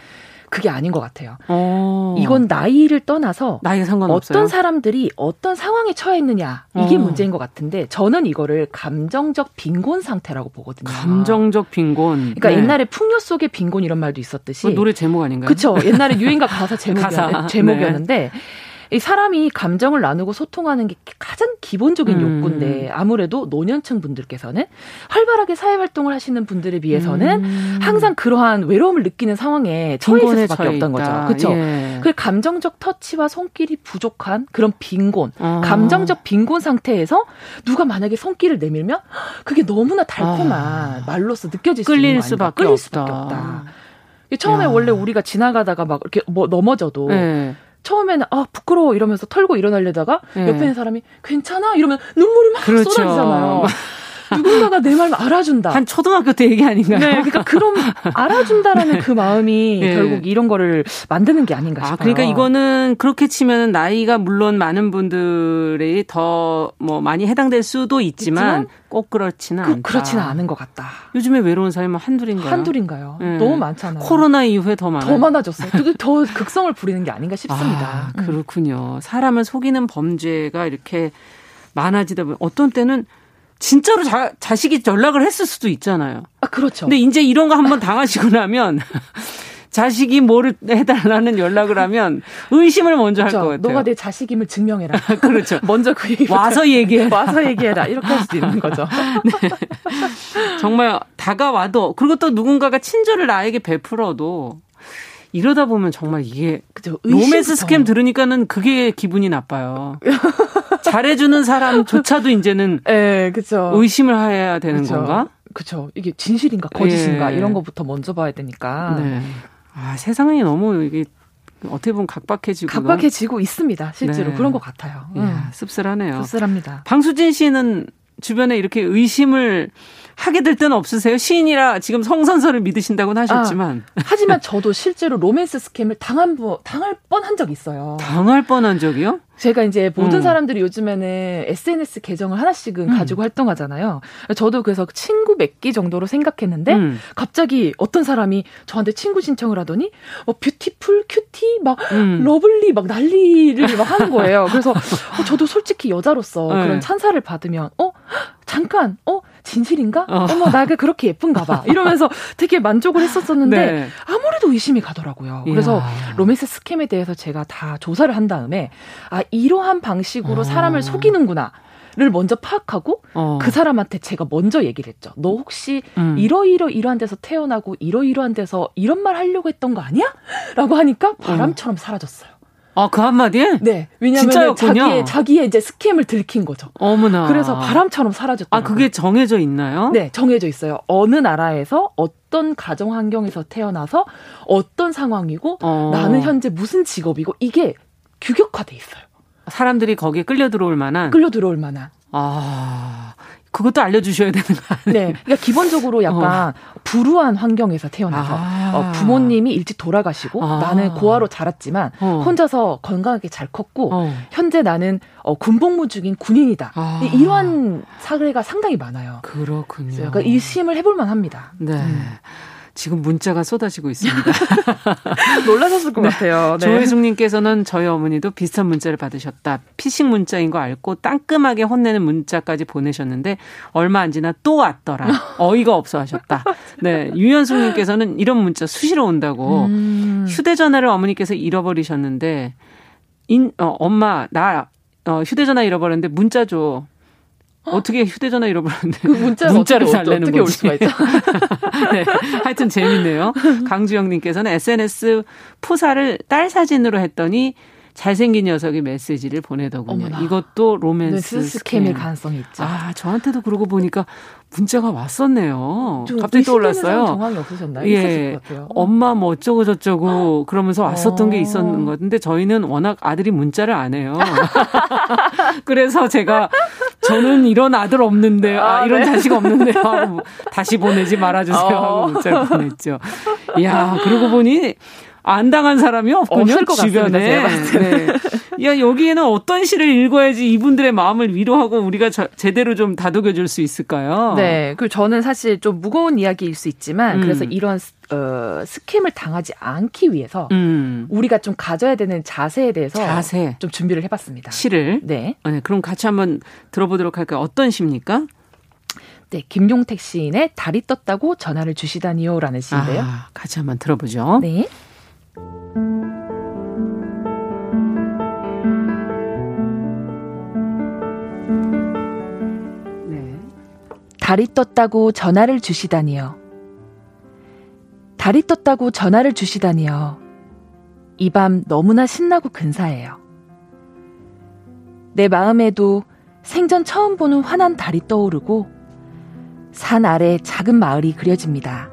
그게 아닌 것 같아요. 어. 이건 나이를 떠나서 나이가 상관없어요. 어떤 사람들이 어떤 상황에 처해 있느냐 이게 어. 문제인 것 같은데 저는 이거를 감정적 빈곤 상태라고 보거든요. 감정적 빈곤. 그러니까 네. 옛날에 풍요 속의 빈곤 이런 말도 있었듯이 노래 제목 아닌가요? 그렇죠. 옛날에 유행가 가사 제목이었. 제목이었는데 네. 이 사람이 감정을 나누고 소통하는 게 가장 기본적인 음. 욕구인데 아무래도 노년층 분들께서는 활발하게 사회 활동을 하시는 분들에 비해서는 음. 항상 그러한 외로움을 느끼는 상황에 처해 있을 수밖에 없던 거죠. 그렇죠. 예. 그 감정적 터치와 손길이 부족한 그런 빈곤, 아. 감정적 빈곤 상태에서 누가 만약에 손길을 내밀면 그게 너무나 달콤한 아. 말로서 느껴질 수 끌릴 수밖에 끌릴 없다. 수밖에 없다. 처음에 야. 원래 우리가 지나가다가 막 이렇게 뭐 넘어져도 네. 처음에는 아 부끄러워 이러면서 털고 일어나려다가 네. 옆에 있는 사람이 괜찮아 이러면 눈물이 막 그렇죠. 쏟아지잖아요. 누군가가 내 말 알아준다. 한 초등학교 때 얘기 아닌가요? 네, 그러니까 그럼 알아준다라는 그 마음이 네. 결국 이런 거를 만드는 게 아닌가 아, 싶어요. 아, 그러니까 이거는 그렇게 치면 나이가 물론 많은 분들이 더 뭐 많이 해당될 수도 있지만, 있지만 꼭 그렇지는 그, 않다. 그렇지는 않은 것 같다. 요즘에 외로운 사람은 한둘인가요? 한둘인가요? 네. 너무 많잖아요. 코로나 이후에 더 많아요. 더 많아졌어요. 더 극성을 부리는 게 아닌가 싶습니다. 아, 그렇군요. 사람을 속이는 범죄가 이렇게 많아지다 보면 어떤 때는 진짜로 자, 자식이 연락을 했을 수도 있잖아요. 아, 그렇죠. 근데 이제 이런 거 한번 당하시고 나면 자식이 뭐를 해달라는 연락을 하면 의심을 먼저 그렇죠. 할것 같아요. 너가 내 자식임을 증명해라. 그렇죠. 먼저 그 얘기 와서 얘기해. 와서 얘기해라. 이렇게 할 수도 있는 거죠. 네. 정말 다가와도 그리고 또 누군가가 친절을 나에게 베풀어도 이러다 보면 정말 이게 그죠. 로맨스 스캠 들으니까는 그게 기분이 나빠요. 잘해주는 사람조차도 이제는 네, 그죠. 의심을 해야 되는 그쵸. 건가? 그렇죠. 이게 진실인가 거짓인가 예. 이런 것부터 먼저 봐야 되니까. 네. 아 세상이 너무 이게 어떻게 보면 각박해지고 각박해지고 있습니다. 실제로 네. 그런 것 같아요. 이야, 음. 씁쓸하네요. 씁쓸합니다. 방수진 씨는 주변에 이렇게 의심을 하게 될 때는 없으세요? 시인이라 지금 성선설을 믿으신다고는 하셨지만. 아, 하지만 저도 실제로 로맨스 scam을 당한, 당할 뻔한 적이 있어요. 당할 뻔한 적이요? 제가 이제 모든 음. 사람들이 요즘에는 SNS 계정을 하나씩은 음. 가지고 활동하잖아요. 저도 그래서 친구 몇개 정도로 생각했는데 음. 갑자기 어떤 사람이 저한테 친구 신청을 하더니 뭐 beautiful, cutie, 막 음. lovely 막 난리를 막 하는 거예요. 그래서 어, 저도 솔직히 여자로서 네. 그런 찬사를 받으면 어 잠깐 어 진실인가? 어. 어머, 나가 그렇게 예쁜가 봐. 이러면서 되게 만족을 했었었는데 네. 아무래도 의심이 가더라고요. 그래서 이야. 로맨스 스캠에 대해서 제가 다 조사를 한 다음에 아, 이러한 방식으로 어. 사람을 속이는구나. 를 먼저 파악하고 어. 그 사람한테 제가 먼저 얘기를 했죠. 너 혹시 음. 이러이러 이러한 데서 태어나고 이러이러한 데서 이런 말 하려고 했던 거 아니야? 라고 하니까 바람처럼 사라졌어요. 아, 그 한마디에? 네. 왜냐하면 자기의, 자기의 이제 스캠을 들킨 거죠. 어머나. 그래서 바람처럼 사라졌다. 아, 그게 정해져 있나요? 네, 정해져 있어요. 어느 나라에서 어떤 가정 환경에서 태어나서 어떤 상황이고 어. 나는 현재 무슨 직업이고 이게 규격화돼 있어요. 사람들이 거기에 끌려 들어올 만한 끌려 들어올 만한 아. 그것도 알려주셔야 되는 거 아니에요? 네. 그러니까 기본적으로 약간 어. 불우한 환경에서 태어나서 아. 어, 부모님이 일찍 돌아가시고 아. 나는 고아로 자랐지만 어. 혼자서 건강하게 잘 컸고 어. 현재 나는 어, 군복무 중인 군인이다. 아. 이러한 사례가 상당히 많아요. 그렇군요. 약간 일심을 해볼 만합니다. 네. 음. 지금 문자가 쏟아지고 있습니다. 놀라셨을 것 네. 같아요. 네. 조혜숙님께서는 저희 어머니도 비슷한 문자를 받으셨다. 피싱 문자인 거 알고 땅끔하게 혼내는 문자까지 보내셨는데 얼마 안 지나 또 왔더라. 어이가 없어 하셨다. 네. 유현숙님께서는 이런 문자 수시로 온다고 음. 휴대전화를 어머니께서 잃어버리셨는데 인, 어, 엄마 나 어, 휴대전화 잃어버렸는데 문자 줘. 어떻게 휴대전화 잃어버렸는데 그 문자 문자를 잘 내는 어떻게 올 수가 있죠? 네, 하여튼 재밌네요. 강주영님께서는 SNS 푸사를 딸 사진으로 했더니 잘생긴 녀석이 메시지를 보내더군요. 어머나. 이것도 로맨스 스캠일 가능성이 있죠. 아, 저한테도 그러고 보니까 문자가 왔었네요. 갑자기 떠올랐어요. 정황이 없으셨나요? 예. 엄마 뭐 어쩌고 저쩌고 그러면서 왔었던 어. 게 있었는 것 같은데 저희는 워낙 아들이 문자를 안 해요. 그래서 제가 저는 이런 아들 없는데요. 아, 이런 네. 자식 없는데요. 하고 다시 보내지 말아주세요. 하고 어. 문자를 보냈죠. 이야, 그러고 보니 안 당한 사람이 없군요. 주변에. 네. 야, 여기에는 어떤 시를 읽어야지 이분들의 마음을 위로하고 우리가 저, 제대로 좀 다독여 줄 수 있을까요? 네. 그 저는 사실 좀 무거운 이야기일 수 있지만 음. 그래서 이런 어, 스캠을 당하지 않기 위해서 음. 우리가 좀 가져야 되는 자세에 대해서 자세. 좀 준비를 해봤습니다. 시를. 네. 네. 그럼 같이 한번 들어보도록 할까요? 어떤 시입니까? 네, 김용택 시인의 달이 떴다고 전화를 주시다니요라는 시인데요. 아, 같이 한번 들어보죠. 네. 네. 달이 떴다고 전화를 주시다니요. 달이 떴다고 전화를 주시다니요. 이 밤 너무나 신나고 근사해요. 내 마음에도 생전 처음 보는 환한 달이 떠오르고 산 아래 작은 마을이 그려집니다.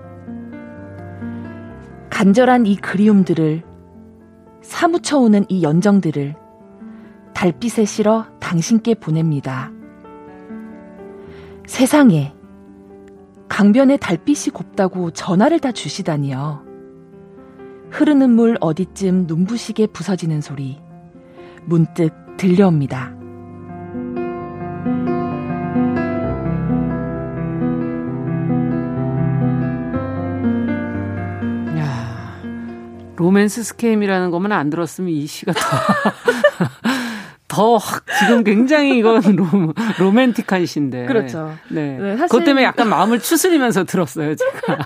간절한 이 그리움들을 사무쳐 오는 이 연정들을 달빛에 실어 당신께 보냅니다. 세상에 강변에 달빛이 곱다고 전화를 다 주시다니요. 흐르는 물 어디쯤 눈부시게 부서지는 소리 문득 들려옵니다. 로맨스 scam이라는 것만 안 들었으면 이 시가 더. 더 확 지금 굉장히 이건 로, 로맨틱한 시인데. 그렇죠. 네. 네 사실... 그것 때문에 약간 마음을 추스리면서 들었어요, 제가.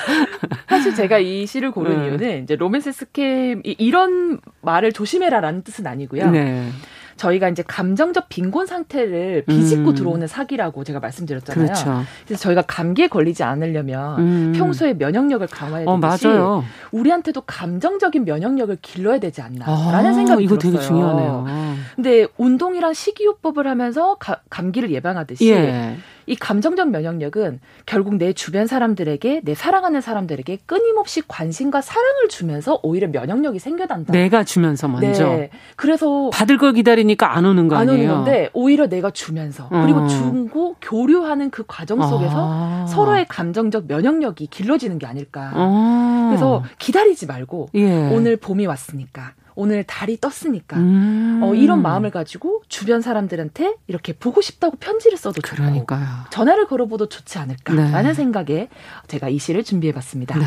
사실 제가 이 시를 고른 네. 이유는 이제 로맨스 scam 이런 말을 조심해라라는 뜻은 아니고요. 네. 저희가 이제 감정적 빈곤 상태를 비집고 음. 들어오는 사기라고 제가 말씀드렸잖아요. 그렇죠. 그래서 저희가 감기에 걸리지 않으려면 음. 평소에 면역력을 강화해야 어, 되듯이 어, 우리한테도 감정적인 면역력을 길러야 되지 않나라는 아, 생각이 이거 들었어요. 되게 중요하네요. 근데 운동이랑 식이요법을 하면서 가, 감기를 예방하듯이 예. 이 감정적 면역력은 결국 내 주변 사람들에게 내 사랑하는 사람들에게 끊임없이 관심과 사랑을 주면서 오히려 면역력이 생겨난다. 내가 주면서 먼저. 네. 그래서 받을 걸 기다리니까 안 오는 거 아니에요? 안 오는 건데 오히려 내가 주면서 그리고 어. 주고 교류하는 그 과정 속에서 아. 서로의 감정적 면역력이 길러지는 게 아닐까. 아. 그래서 기다리지 말고 예. 오늘 봄이 왔으니까 오늘 달이 떴으니까 음. 어, 이런 마음을 가지고 주변 사람들한테 이렇게 보고 싶다고 편지를 써도 그러니까요. 전화를 걸어보도 좋지 않을까라는 네. 생각에 제가 이 시를 준비해봤습니다. 네.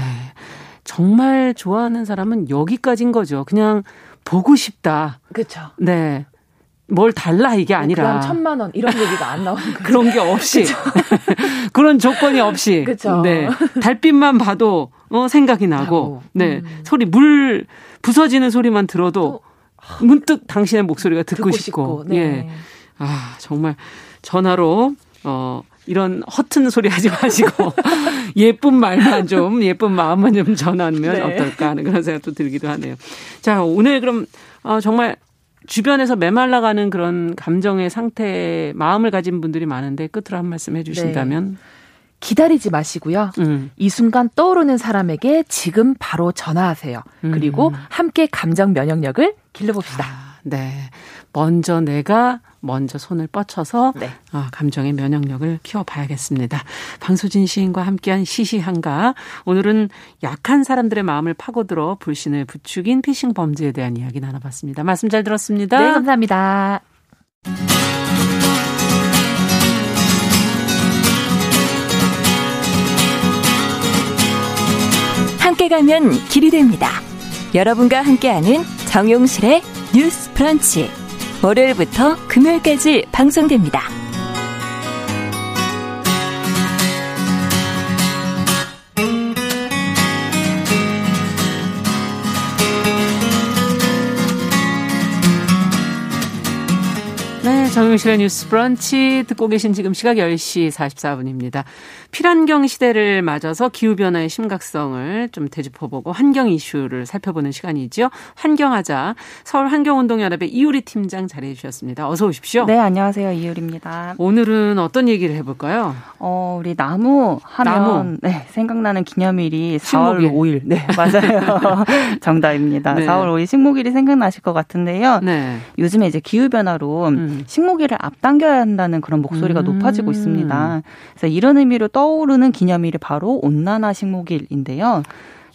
정말 좋아하는 사람은 여기까지인 거죠. 그냥 보고 싶다. 그렇죠. 네. 뭘 달라 이게 뭐 아니라 그럼 천만 원 이런 얘기가 안 나오는 거죠. 그런 게 없이 그런 조건이 없이 그쵸. 네 달빛만 봐도 어 생각이 나고 네 음. 소리 물 부서지는 소리만 들어도 또, 문득 당신의 목소리가 듣고, 듣고 싶고, 네. 예. 아, 정말 전화로 어 이런 허튼 소리 하지 마시고 예쁜 말만 좀 예쁜 마음만 좀 전하면 네. 어떨까 하는 그런 생각도 들기도 하네요. 자, 오늘 그럼 어 정말 주변에서 메말라 가는 그런 감정의 상태, 마음을 가진 분들이 많은데 끝으로 한 말씀 해 주신다면. 네. 기다리지 마시고요. 음. 이 순간 떠오르는 사람에게 지금 바로 전화하세요. 음. 그리고 함께 감정 면역력을 길러봅시다. 아, 네. 먼저 내가 먼저 손을 뻗쳐서 네. 어, 감정의 면역력을 키워봐야겠습니다. 방수진 시인과 함께한 시시한가. 오늘은 약한 사람들의 마음을 파고들어 불신을 부추긴 피싱 범죄에 대한 이야기 나눠봤습니다. 말씀 잘 들었습니다. 네, 감사합니다. 가면 길이 됩니다. 여러분과 함께하는 정용실의 뉴스 프런치. 월요일부터 금요일까지 방송됩니다. 정용실의 뉴스 브런치 듣고 계신 지금 시각 10시 44분입니다. 필환경 시대를 맞아서 기후변화의 심각성을 좀 되짚어보고 환경 이슈를 살펴보는 시간이지요. 환경하자 서울 환경운동연합의 이유리 팀장 자리해 주셨습니다. 어서 오십시오. 네, 안녕하세요. 이유리입니다. 오늘은 어떤 얘기를 해볼까요? 어, 우리 나무 하면 나무. 네, 생각나는 기념일이 4월 식목일. 5일. 네, 맞아요. 정답입니다. 네. 4월 5일 식목일이 생각나실 것 같은데요. 네. 요즘에 이제 기후변화로 음. 식목 일을 앞당겨야 한다는 그런 목소리가 음. 높아지고 있습니다. 그래서 이런 의미로 떠오르는 기념일이 바로 온난화 식목일인데요.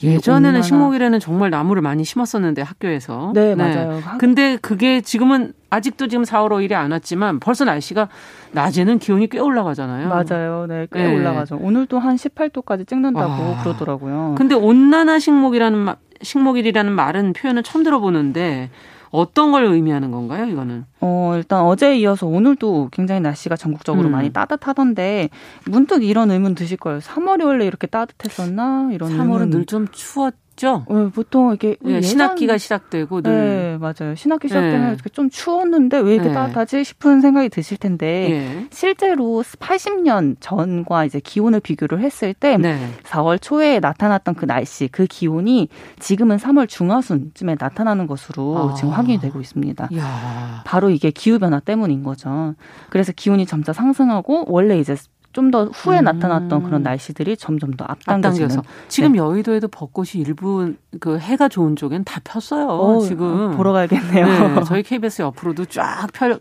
예전에는 온난화... 식목일에는 정말 나무를 많이 심었었는데 학교에서. 네, 네, 맞아요. 근데 그게 지금은 아직도 지금 4월 5일이 안 왔지만 벌써 날씨가 낮에는 기온이 꽤 올라가잖아요. 맞아요. 네, 꽤 네. 올라가죠. 오늘도 한 18도까지 찍는다고 아. 그러더라고요. 근데 온난화 식목이라는 식목일이라는 말은 표현을 처음 들어보는데 어떤 걸 의미하는 건가요, 이거는? 어, 일단 어제에 이어서 오늘도 굉장히 날씨가 전국적으로 음. 많이 따뜻하던데 문득 이런 의문 드실 거예요. 3월이 원래 이렇게 따뜻했었나? 이런 3월은 늘 좀 추웠 죠 네, 보통 이렇게 네, 예상... 신학기가 시작되고 늘. 네, 맞아요. 신학기 시작되면 네. 좀 추웠는데 왜 이렇게 네. 따뜻하지 싶은 생각이 드실 텐데 네. 실제로 80년 전과 이제 기온을 비교를 했을 때 4월 초에 나타났던 그 날씨, 그 기온이 지금은 3월 중하순쯤에 나타나는 것으로 아. 지금 확인이 되고 있습니다. 야. 바로 이게 기후 변화 때문인 거죠. 그래서 기온이 점차 상승하고 원래 이제 좀 더 후에 음. 나타났던 그런 날씨들이 점점 더 앞당겨서 지금 네. 여의도에도 벚꽃이 일부 그 해가 좋은 쪽엔 다 폈어요. 어, 지금 보러 가야겠네요. 네, 저희 KBS 옆으로도 쫙 펼.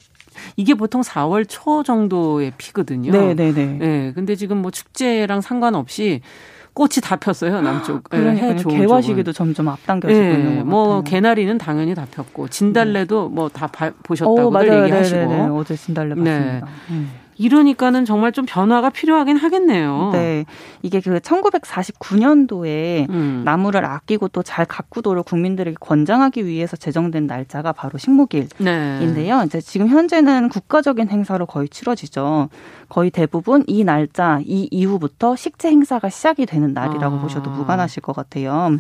이게 보통 4월 초 정도의 피거든요. 네, 네, 네. 네, 근데 지금 뭐 축제랑 상관없이 꽃이 다 폈어요 남쪽. 그러니까 네, 개화 시기도 점점 앞당겨지고 네, 있는 것뭐 같아요. 개나리는 당연히 다 폈고 진달래도 뭐 다 보셨다고들 오, 얘기하시고. 네네네. 네, 네. 어제 진달래 봤습니다. 네. 음. 이러니까는 정말 좀 변화가 필요하긴 하겠네요. 네. 이게 그 1949년도에 음. 나무를 아끼고 또 잘 가꾸도록 국민들에게 권장하기 위해서 제정된 날짜가 바로 식목일인데요. 네. 이제 지금 현재는 국가적인 행사로 거의 치러지죠. 거의 대부분 이 날짜, 이 이후부터 식재 행사가 시작이 되는 날이라고 아. 보셔도 무관하실 것 같아요.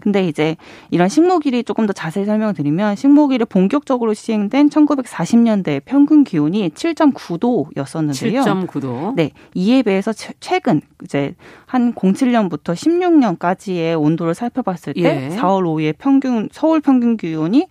근데 이제 이런 식목일이 조금 더 자세히 설명드리면 식목일이 본격적으로 시행된 1940년대 평균 기온이 7.9도였었는데요. 7.9도. 네. 이에 비해서 최근 이제 한 07년부터 16년까지의 온도를 살펴봤을 때 예. 4월 5일 평균 서울 평균 기온이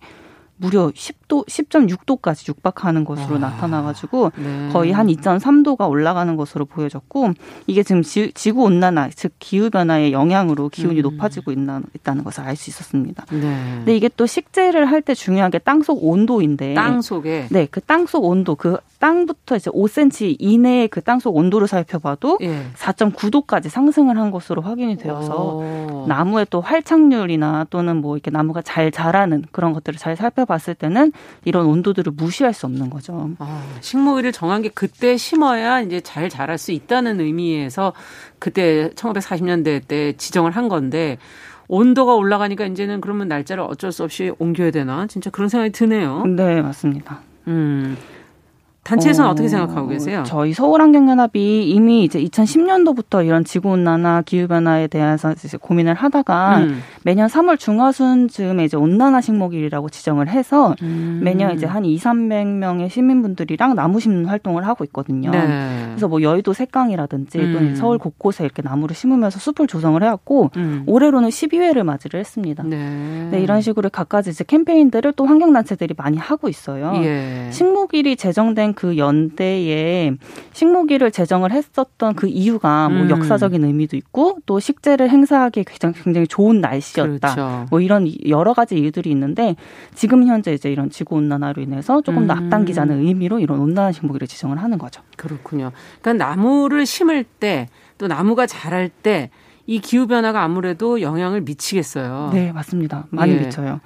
무려 10 도, 10.6도까지 육박하는 것으로 아, 나타나가지고 네. 거의 한 2.3도가 올라가는 것으로 보여졌고 이게 지금 지, 구 온난화, 즉 기후 변화의 영향으로 기온이 음. 높아지고 있나, 있다는 것을 알 수 있었습니다. 네. 근데 이게 또 식재를 할 때 중요한 게 땅속 온도인데 땅 속에 네, 그 땅속 온도 그 땅부터 이제 5cm 이내의 그 땅속 온도를 살펴봐도 예. 4.9도까지 상승을 한 것으로 확인이 되어서 오. 나무의 또 활착률이나 또는 뭐 이렇게 나무가 잘 자라는 그런 것들을 잘 살펴봤을 때는 이런 온도들을 무시할 수 없는 거죠. 아, 식물을 정한 게 그때 심어야 이제 잘 자랄 수 있다는 의미에서 그때 1940년대 때 지정을 한 건데 온도가 올라가니까 이제는 그러면 날짜를 어쩔 수 없이 옮겨야 되나? 진짜 그런 생각이 드네요. 네, 맞습니다. 음. 단체에서는 어, 떻게 생각하고 계세요? 저희 서울환경연합이 이미 이제 2010년도부터 이런 지구온난화 기후변화에 대해서 이제 고민을 하다가 음. 매년 3월 중하순 즈음에 이제 온난화 식목일이라고 지정을 해서 음. 매년 이제 한 2, 300명의 시민분들이랑 나무 심는 활동을 하고 있거든요. 네. 그래서 뭐 여의도 색강이라든지 음. 또는 서울 곳곳에 이렇게 나무를 심으면서 숲을 조성을 해왔고 음. 올해로는 12회를 맞이를 했습니다. 네. 네. 이런 식으로 각가지 이제 캠페인들을 또 환경단체들이 많이 하고 있어요. 예. 식목일이 제정된 그 연대에 식목일을 제정을 했었던 그 이유가 뭐 음. 역사적인 의미도 있고 또 식재를 행사하기 굉장히, 굉장히 좋은 날씨였다. 그렇죠. 뭐 이런 여러 가지 이유들이 있는데 지금 현재 이제 이런 지구 온난화로 인해서 조금 더 음. 앞당기자는 의미로 이런 온난화 식목일을 지정을 하는 거죠. 그렇군요. 그러니까 나무를 심을 때 또 나무가 자랄 때 이 기후 변화가 아무래도 영향을 미치겠어요. 네, 맞습니다. 많이 예. 미쳐요.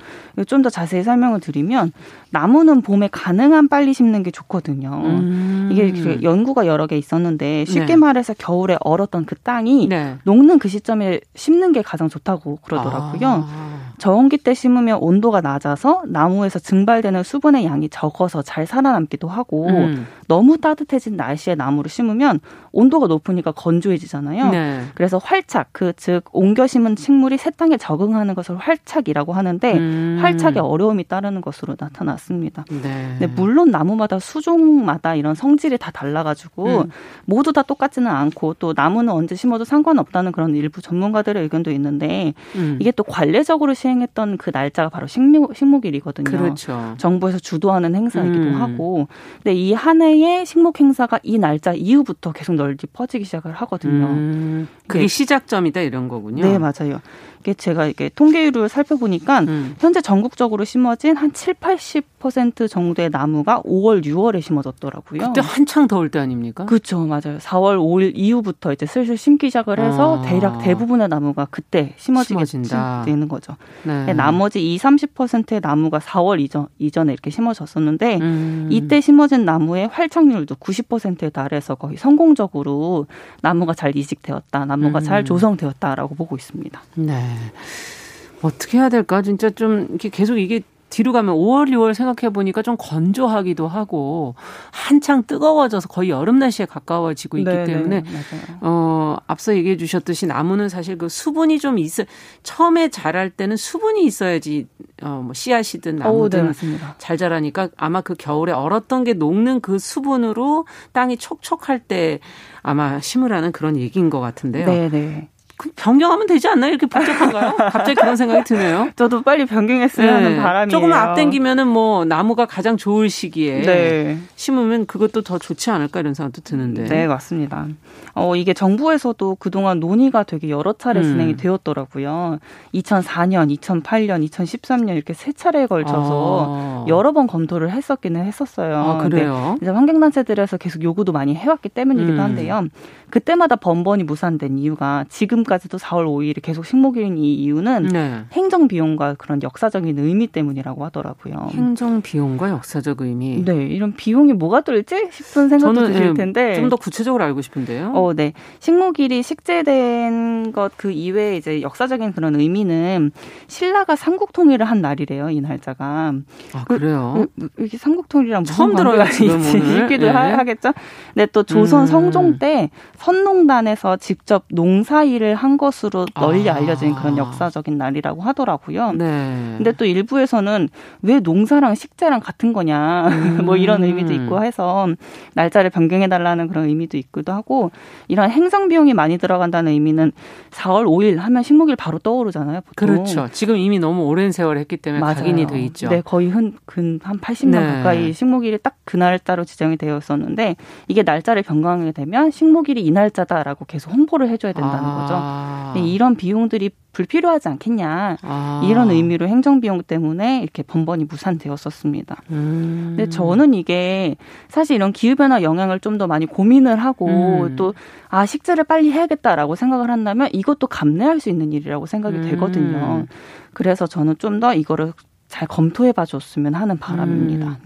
좀 더 자세히 설명을 드리면 나무는 봄에 가능한 빨리 심는 게 좋거든요. 음. 이게 연구가 여러 개 있었는데 쉽게 네. 말해서 겨울에 얼었던 그 땅이 네. 녹는 그 시점에 심는 게 가장 좋다고 그러더라고요. 아. 저온기 때 심으면 온도가 낮아서 나무에서 증발되는 수분의 양이 적어서 잘 살아남기도 하고 음. 너무 따뜻해진 날씨에 나무를 심으면 온도가 높으니까 건조해지잖아요. 네. 그래서 활착 그 즉 옮겨 심은 식물이 새 땅에 적응하는 것을 활착이라고 하는데 음. 활착에 어려움이 따르는 것으로 나타났습니다. 네. 네, 물론 나무마다 수종마다 이런 성질이 다 달라가지고 음. 모두 다 똑같지는 않고 또 나무는 언제 심어도 상관없다는 그런 일부 전문가들의 의견도 있는데 음. 이게 또 관례적으로 시행했던 그 날짜가 바로 식목, 식목일이거든요. 그렇죠. 정부에서 주도하는 행사이기도 음. 하고 근데 이 한 해의 식목 행사가 이 날짜 이후부터 계속 널리 퍼지기 시작을 하거든요. 음. 그게 네. 시작점이다 이런 거군요. 네, 맞아요. 이게 제가 이게 통계율을 살펴보니까 음. 현재 전국적으로 심어진 한 7, 80% 정도의 나무가 5월, 6월에 심어졌더라고요. 그때 한창 더울 때 아닙니까? 그렇죠, 맞아요. 4월, 5일 이후부터 이제 슬슬 심기 시작을 해서 아. 대략 대부분의 나무가 그때 심어지게 심어진다. 되는 거죠. 네. 네 나머지 2, 30%의 나무가 4월 이전 이전에 이렇게 심어졌었는데 음. 이때 심어진 나무의 활착률도 90%에 달해서 거의 성공적으로 나무가 잘 이식되었다, 나무가 음. 잘 조성되었다라고 보고 있습니다. 네. 어떻게 해야 될까? 진짜 좀 이렇게 계속 이게 뒤로 가면 5월, 6월 생각해 보니까 좀 건조하기도 하고 한창 뜨거워져서 거의 여름 날씨에 가까워지고 있기 네네, 때문에 네, 어 앞서 얘기해 주셨듯이 나무는 사실 그 수분이 좀 있어 처음에 자랄 때는 수분이 있어야지 어뭐 씨앗이든 나무든 오, 네, 잘 자라니까 아마 그 겨울에 얼었던 게 녹는 그 수분으로 땅이 촉촉할 때 아마 심으라는 그런 얘기인 것 같은데요. 네, 네. 변경하면 되지 않나요? 이렇게 복잡한가요? 갑자기 그런 생각이 드네요. 저도 빨리 변경했으면 네. 하는 바람이에요. 조금 앞당기면은 뭐 나무가 가장 좋을 시기에 네. 심으면 그것도 더 좋지 않을까 이런 생각도 드는데. 네, 맞습니다. 어, 이게 정부에서도 그동안 논의가 되게 여러 차례 음. 진행이 되었더라고요. 2004년, 2008년, 2013년 이렇게 세 차례에 걸쳐서 아. 여러 번 검토를 했었기는 했었어요. 아, 그래요? 이제 환경단체들에서 계속 요구도 많이 해왔기 때문이기도 음. 한데요. 그때마다 번번이 무산된 이유가 지금까지 도 4월 5일이 계속 식목일인 이 이유는 네. 행정 비용과 그런 역사적인 의미 때문이라고 하더라고요. 행정 비용과 역사적 의미. 네, 이런 비용이 뭐가 들지 싶은 생각도 저는, 드실 예, 텐데 좀 더 구체적으로 알고 싶은데요. 어, 네. 식목일이 식재된 것 그 이외에 이제 역사적인 그런 의미는 신라가 삼국 통일을 한 날이래요. 이 날짜가. 아, 그래요? 그, 이게 삼국 통일이랑 처음 들어요, 지금. 있기도 네. 하겠죠. 네, 또 조선 음. 성종 때 선농단에서 직접 농사일을 한 것으로 널리 아. 알려진 그런 역사적인 날이라고 하더라고요. 네. 근데 또 일부에서는 왜 농사랑 식재랑 같은 거냐 음. 뭐 이런 의미도 있고 해서 날짜를 변경해 달라는 그런 의미도 있기도 하고 이런 행정 비용이 많이 들어간다는 의미는 4월 5일 하면 식목일 바로 떠오르잖아요. 보통. 그렇죠. 지금 이미 너무 오랜 세월 했기 때문에 맞아요. 각인이 돼 있죠. 네, 거의 한, 한 80년 네. 가까이 식목일이 딱 그 날짜로 지정이 되어 있었는데 이게 날짜를 변경하게 되면 식목일이 날짜다라고 계속 홍보를 해줘야 된다는 아. 거죠. 이런 비용들이 불필요하지 않겠냐 아. 이런 의미로 행정 비용 때문에 이렇게 번번이 무산되었었습니다. 음. 근데 저는 이게 사실 이런 기후 변화 영향을 좀 더 많이 고민을 하고 음. 또아 식재를 빨리 해야겠다라고 생각을 한다면 이것도 감내할 수 있는 일이라고 생각이 음. 되거든요. 그래서 저는 좀 더 이거를 잘 검토해 봐 줬으면 하는 바람입니다.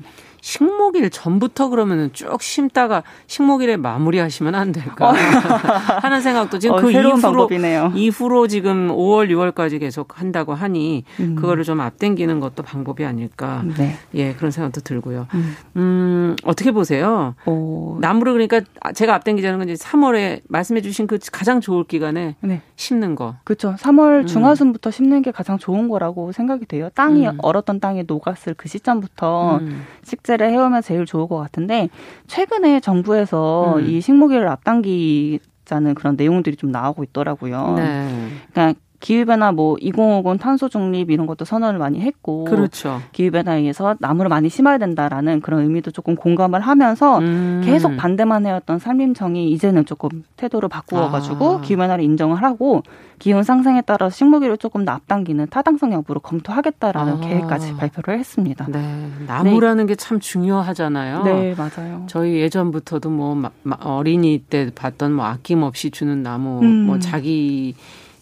음. 식목일 전부터 그러면은 쭉 심다가 식목일에 마무리하시면 안 될까 어. 하는 생각도 지금 어, 그 이후로 방법이네요. 이후로 지금 5월 6월까지 계속 한다고 하니 음. 그거를 좀 앞당기는 것도 방법이 아닐까 네. 예 그런 생각도 들고요. 음, 음 어떻게 보세요? 오. 나무를 그러니까 제가 앞당기자는 건 이제 3월에 말씀해주신 그 가장 좋을 기간에 네. 심는 거. 그렇죠. 3월 음. 중하순부터 심는 게 가장 좋은 거라고 생각이 돼요. 땅이 음. 얼었던 땅에 녹았을 그 시점부터 음. 식재 식재를 해오면 제일 좋을 것 같은데 최근에 정부에서 음. 이 식목일을 앞당기 자는 그런 내용들이 좀 나오고 있더라고요. 네. 그러니까 기후변화 뭐 2050 탄소 중립 이런 것도 선언을 많이 했고 그렇죠. 기후변화에 의해서 나무를 많이 심어야 된다라는 그런 의미도 조금 공감을 하면서 음. 계속 반대만 해왔던 산림청이 이제는 조금 태도를 바꾸어가지고 아. 기후변화를 인정을 하고 기온 상승에 따라서 식목일을 조금 더 앞당기는 타당성 여부를 검토하겠다라는 아. 계획까지 발표를 했습니다. 네, 나무라는 네. 게참 중요하잖아요. 네, 맞아요. 저희 예전부터도 뭐 어린이 때 봤던 뭐 아낌없이 주는 나무, 음. 뭐 자기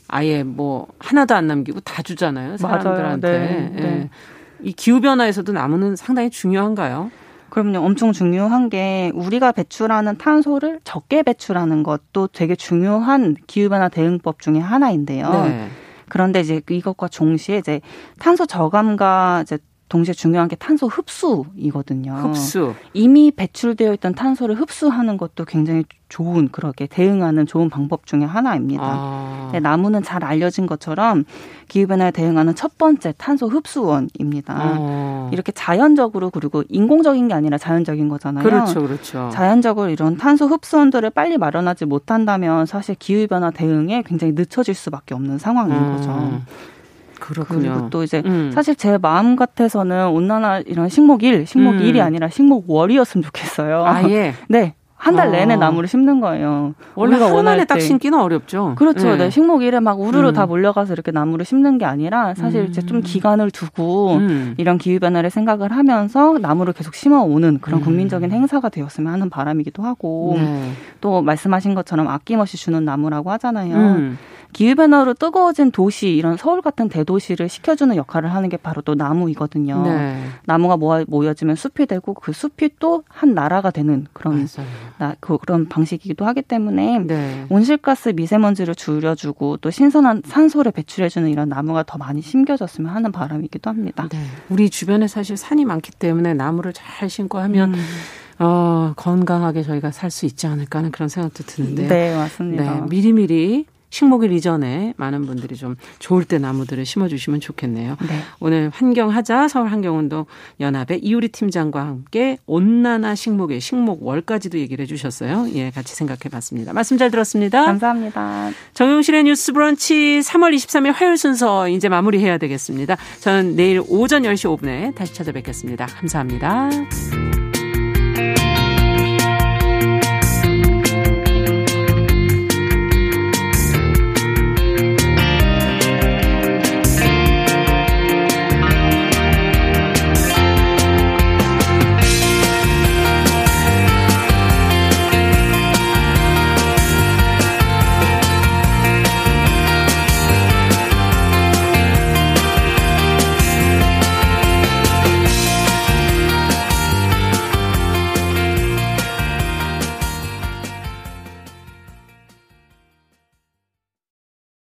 아예 뭐 하나도 안 남기고 다 주잖아요 사람들한테. 네, 네. 예. 이 기후 변화에서도 나무는 상당히 중요한가요? 그럼요. 엄청 중요한 게 우리가 배출하는 탄소를 적게 배출하는 것도 되게 중요한 기후변화 대응법 중에 하나인데요. 네. 그런데 이제 이것과 동시에 이제 탄소 저감과 이제 동시에 중요한 게 탄소 흡수이거든요. 흡수. 이미 배출되어 있던 탄소를 흡수하는 것도 굉장히 좋은 그렇게 대응하는 좋은 방법 중의 하나입니다. 아. 네, 나무는 잘 알려진 것처럼 기후변화에 대응하는 첫 번째 탄소 흡수원입니다. 아. 이렇게 자연적으로 그리고 인공적인 게 아니라 자연적인 거잖아요. 그렇죠, 그렇죠. 자연적으로 이런 탄소 흡수원들을 빨리 마련하지 못한다면 사실 기후변화 대응에 굉장히 늦춰질 수밖에 없는 상황인 음. 거죠. 그렇군요. 그리고 또 이제 음. 사실 제 마음 같아서는 온난화 이런 식목 일, 식목 음. 일이 아니라 식목 월이었으면 좋겠어요. 아 예. 네. 한달 내내 아. 나무를 심는 거예요. 원래 하루 만에 딱 심기는 어렵죠. 그렇죠. 네. 네. 식목 일에 막 우르르 음. 다 몰려가서 이렇게 나무를 심는 게 아니라 사실 음. 이제 좀 기간을 두고 음. 이런 기후 변화를 생각을 하면서 나무를 계속 심어 오는 그런 음. 국민적인 행사가 되었으면 하는 바람이기도 하고 네. 또 말씀하신 것처럼 아낌없이 주는 나무라고 하잖아요. 음. 기후 변화로 뜨거워진 도시 이런 서울 같은 대도시를 식혀주는 역할을 하는 게 바로 또 나무이거든요. 네. 나무가 모아, 모여지면 숲이 되고 그 숲이 또 한 나라가 되는 그런 나, 그, 그런 방식이기도 하기 때문에 네. 온실가스 미세먼지를 줄여주고 또 신선한 산소를 배출해주는 이런 나무가 더 많이 심겨졌으면 하는 바람이기도 합니다. 네. 우리 주변에 사실 산이 많기 때문에 나무를 잘 심고 하면 음. 어, 건강하게 저희가 살 수 있지 않을까 하는 그런 생각도 드는데. 네, 맞습니다. 네, 미리미리 식목일 이전에 많은 분들이 좀 좋을 때 나무들을 심어주시면 좋겠네요. 네. 오늘 환경하자 서울 환경운동 연합의 이우리 팀장과 함께 온난화 식목일 식목월까지도 얘기를 해주셨어요. 예, 같이 생각해봤습니다. 말씀 잘 들었습니다. 감사합니다. 정용실의 뉴스브런치 3월 23일 화요일 순서 이제 마무리해야 되겠습니다. 저는 내일 오전 10시 5분에 다시 찾아뵙겠습니다. 감사합니다.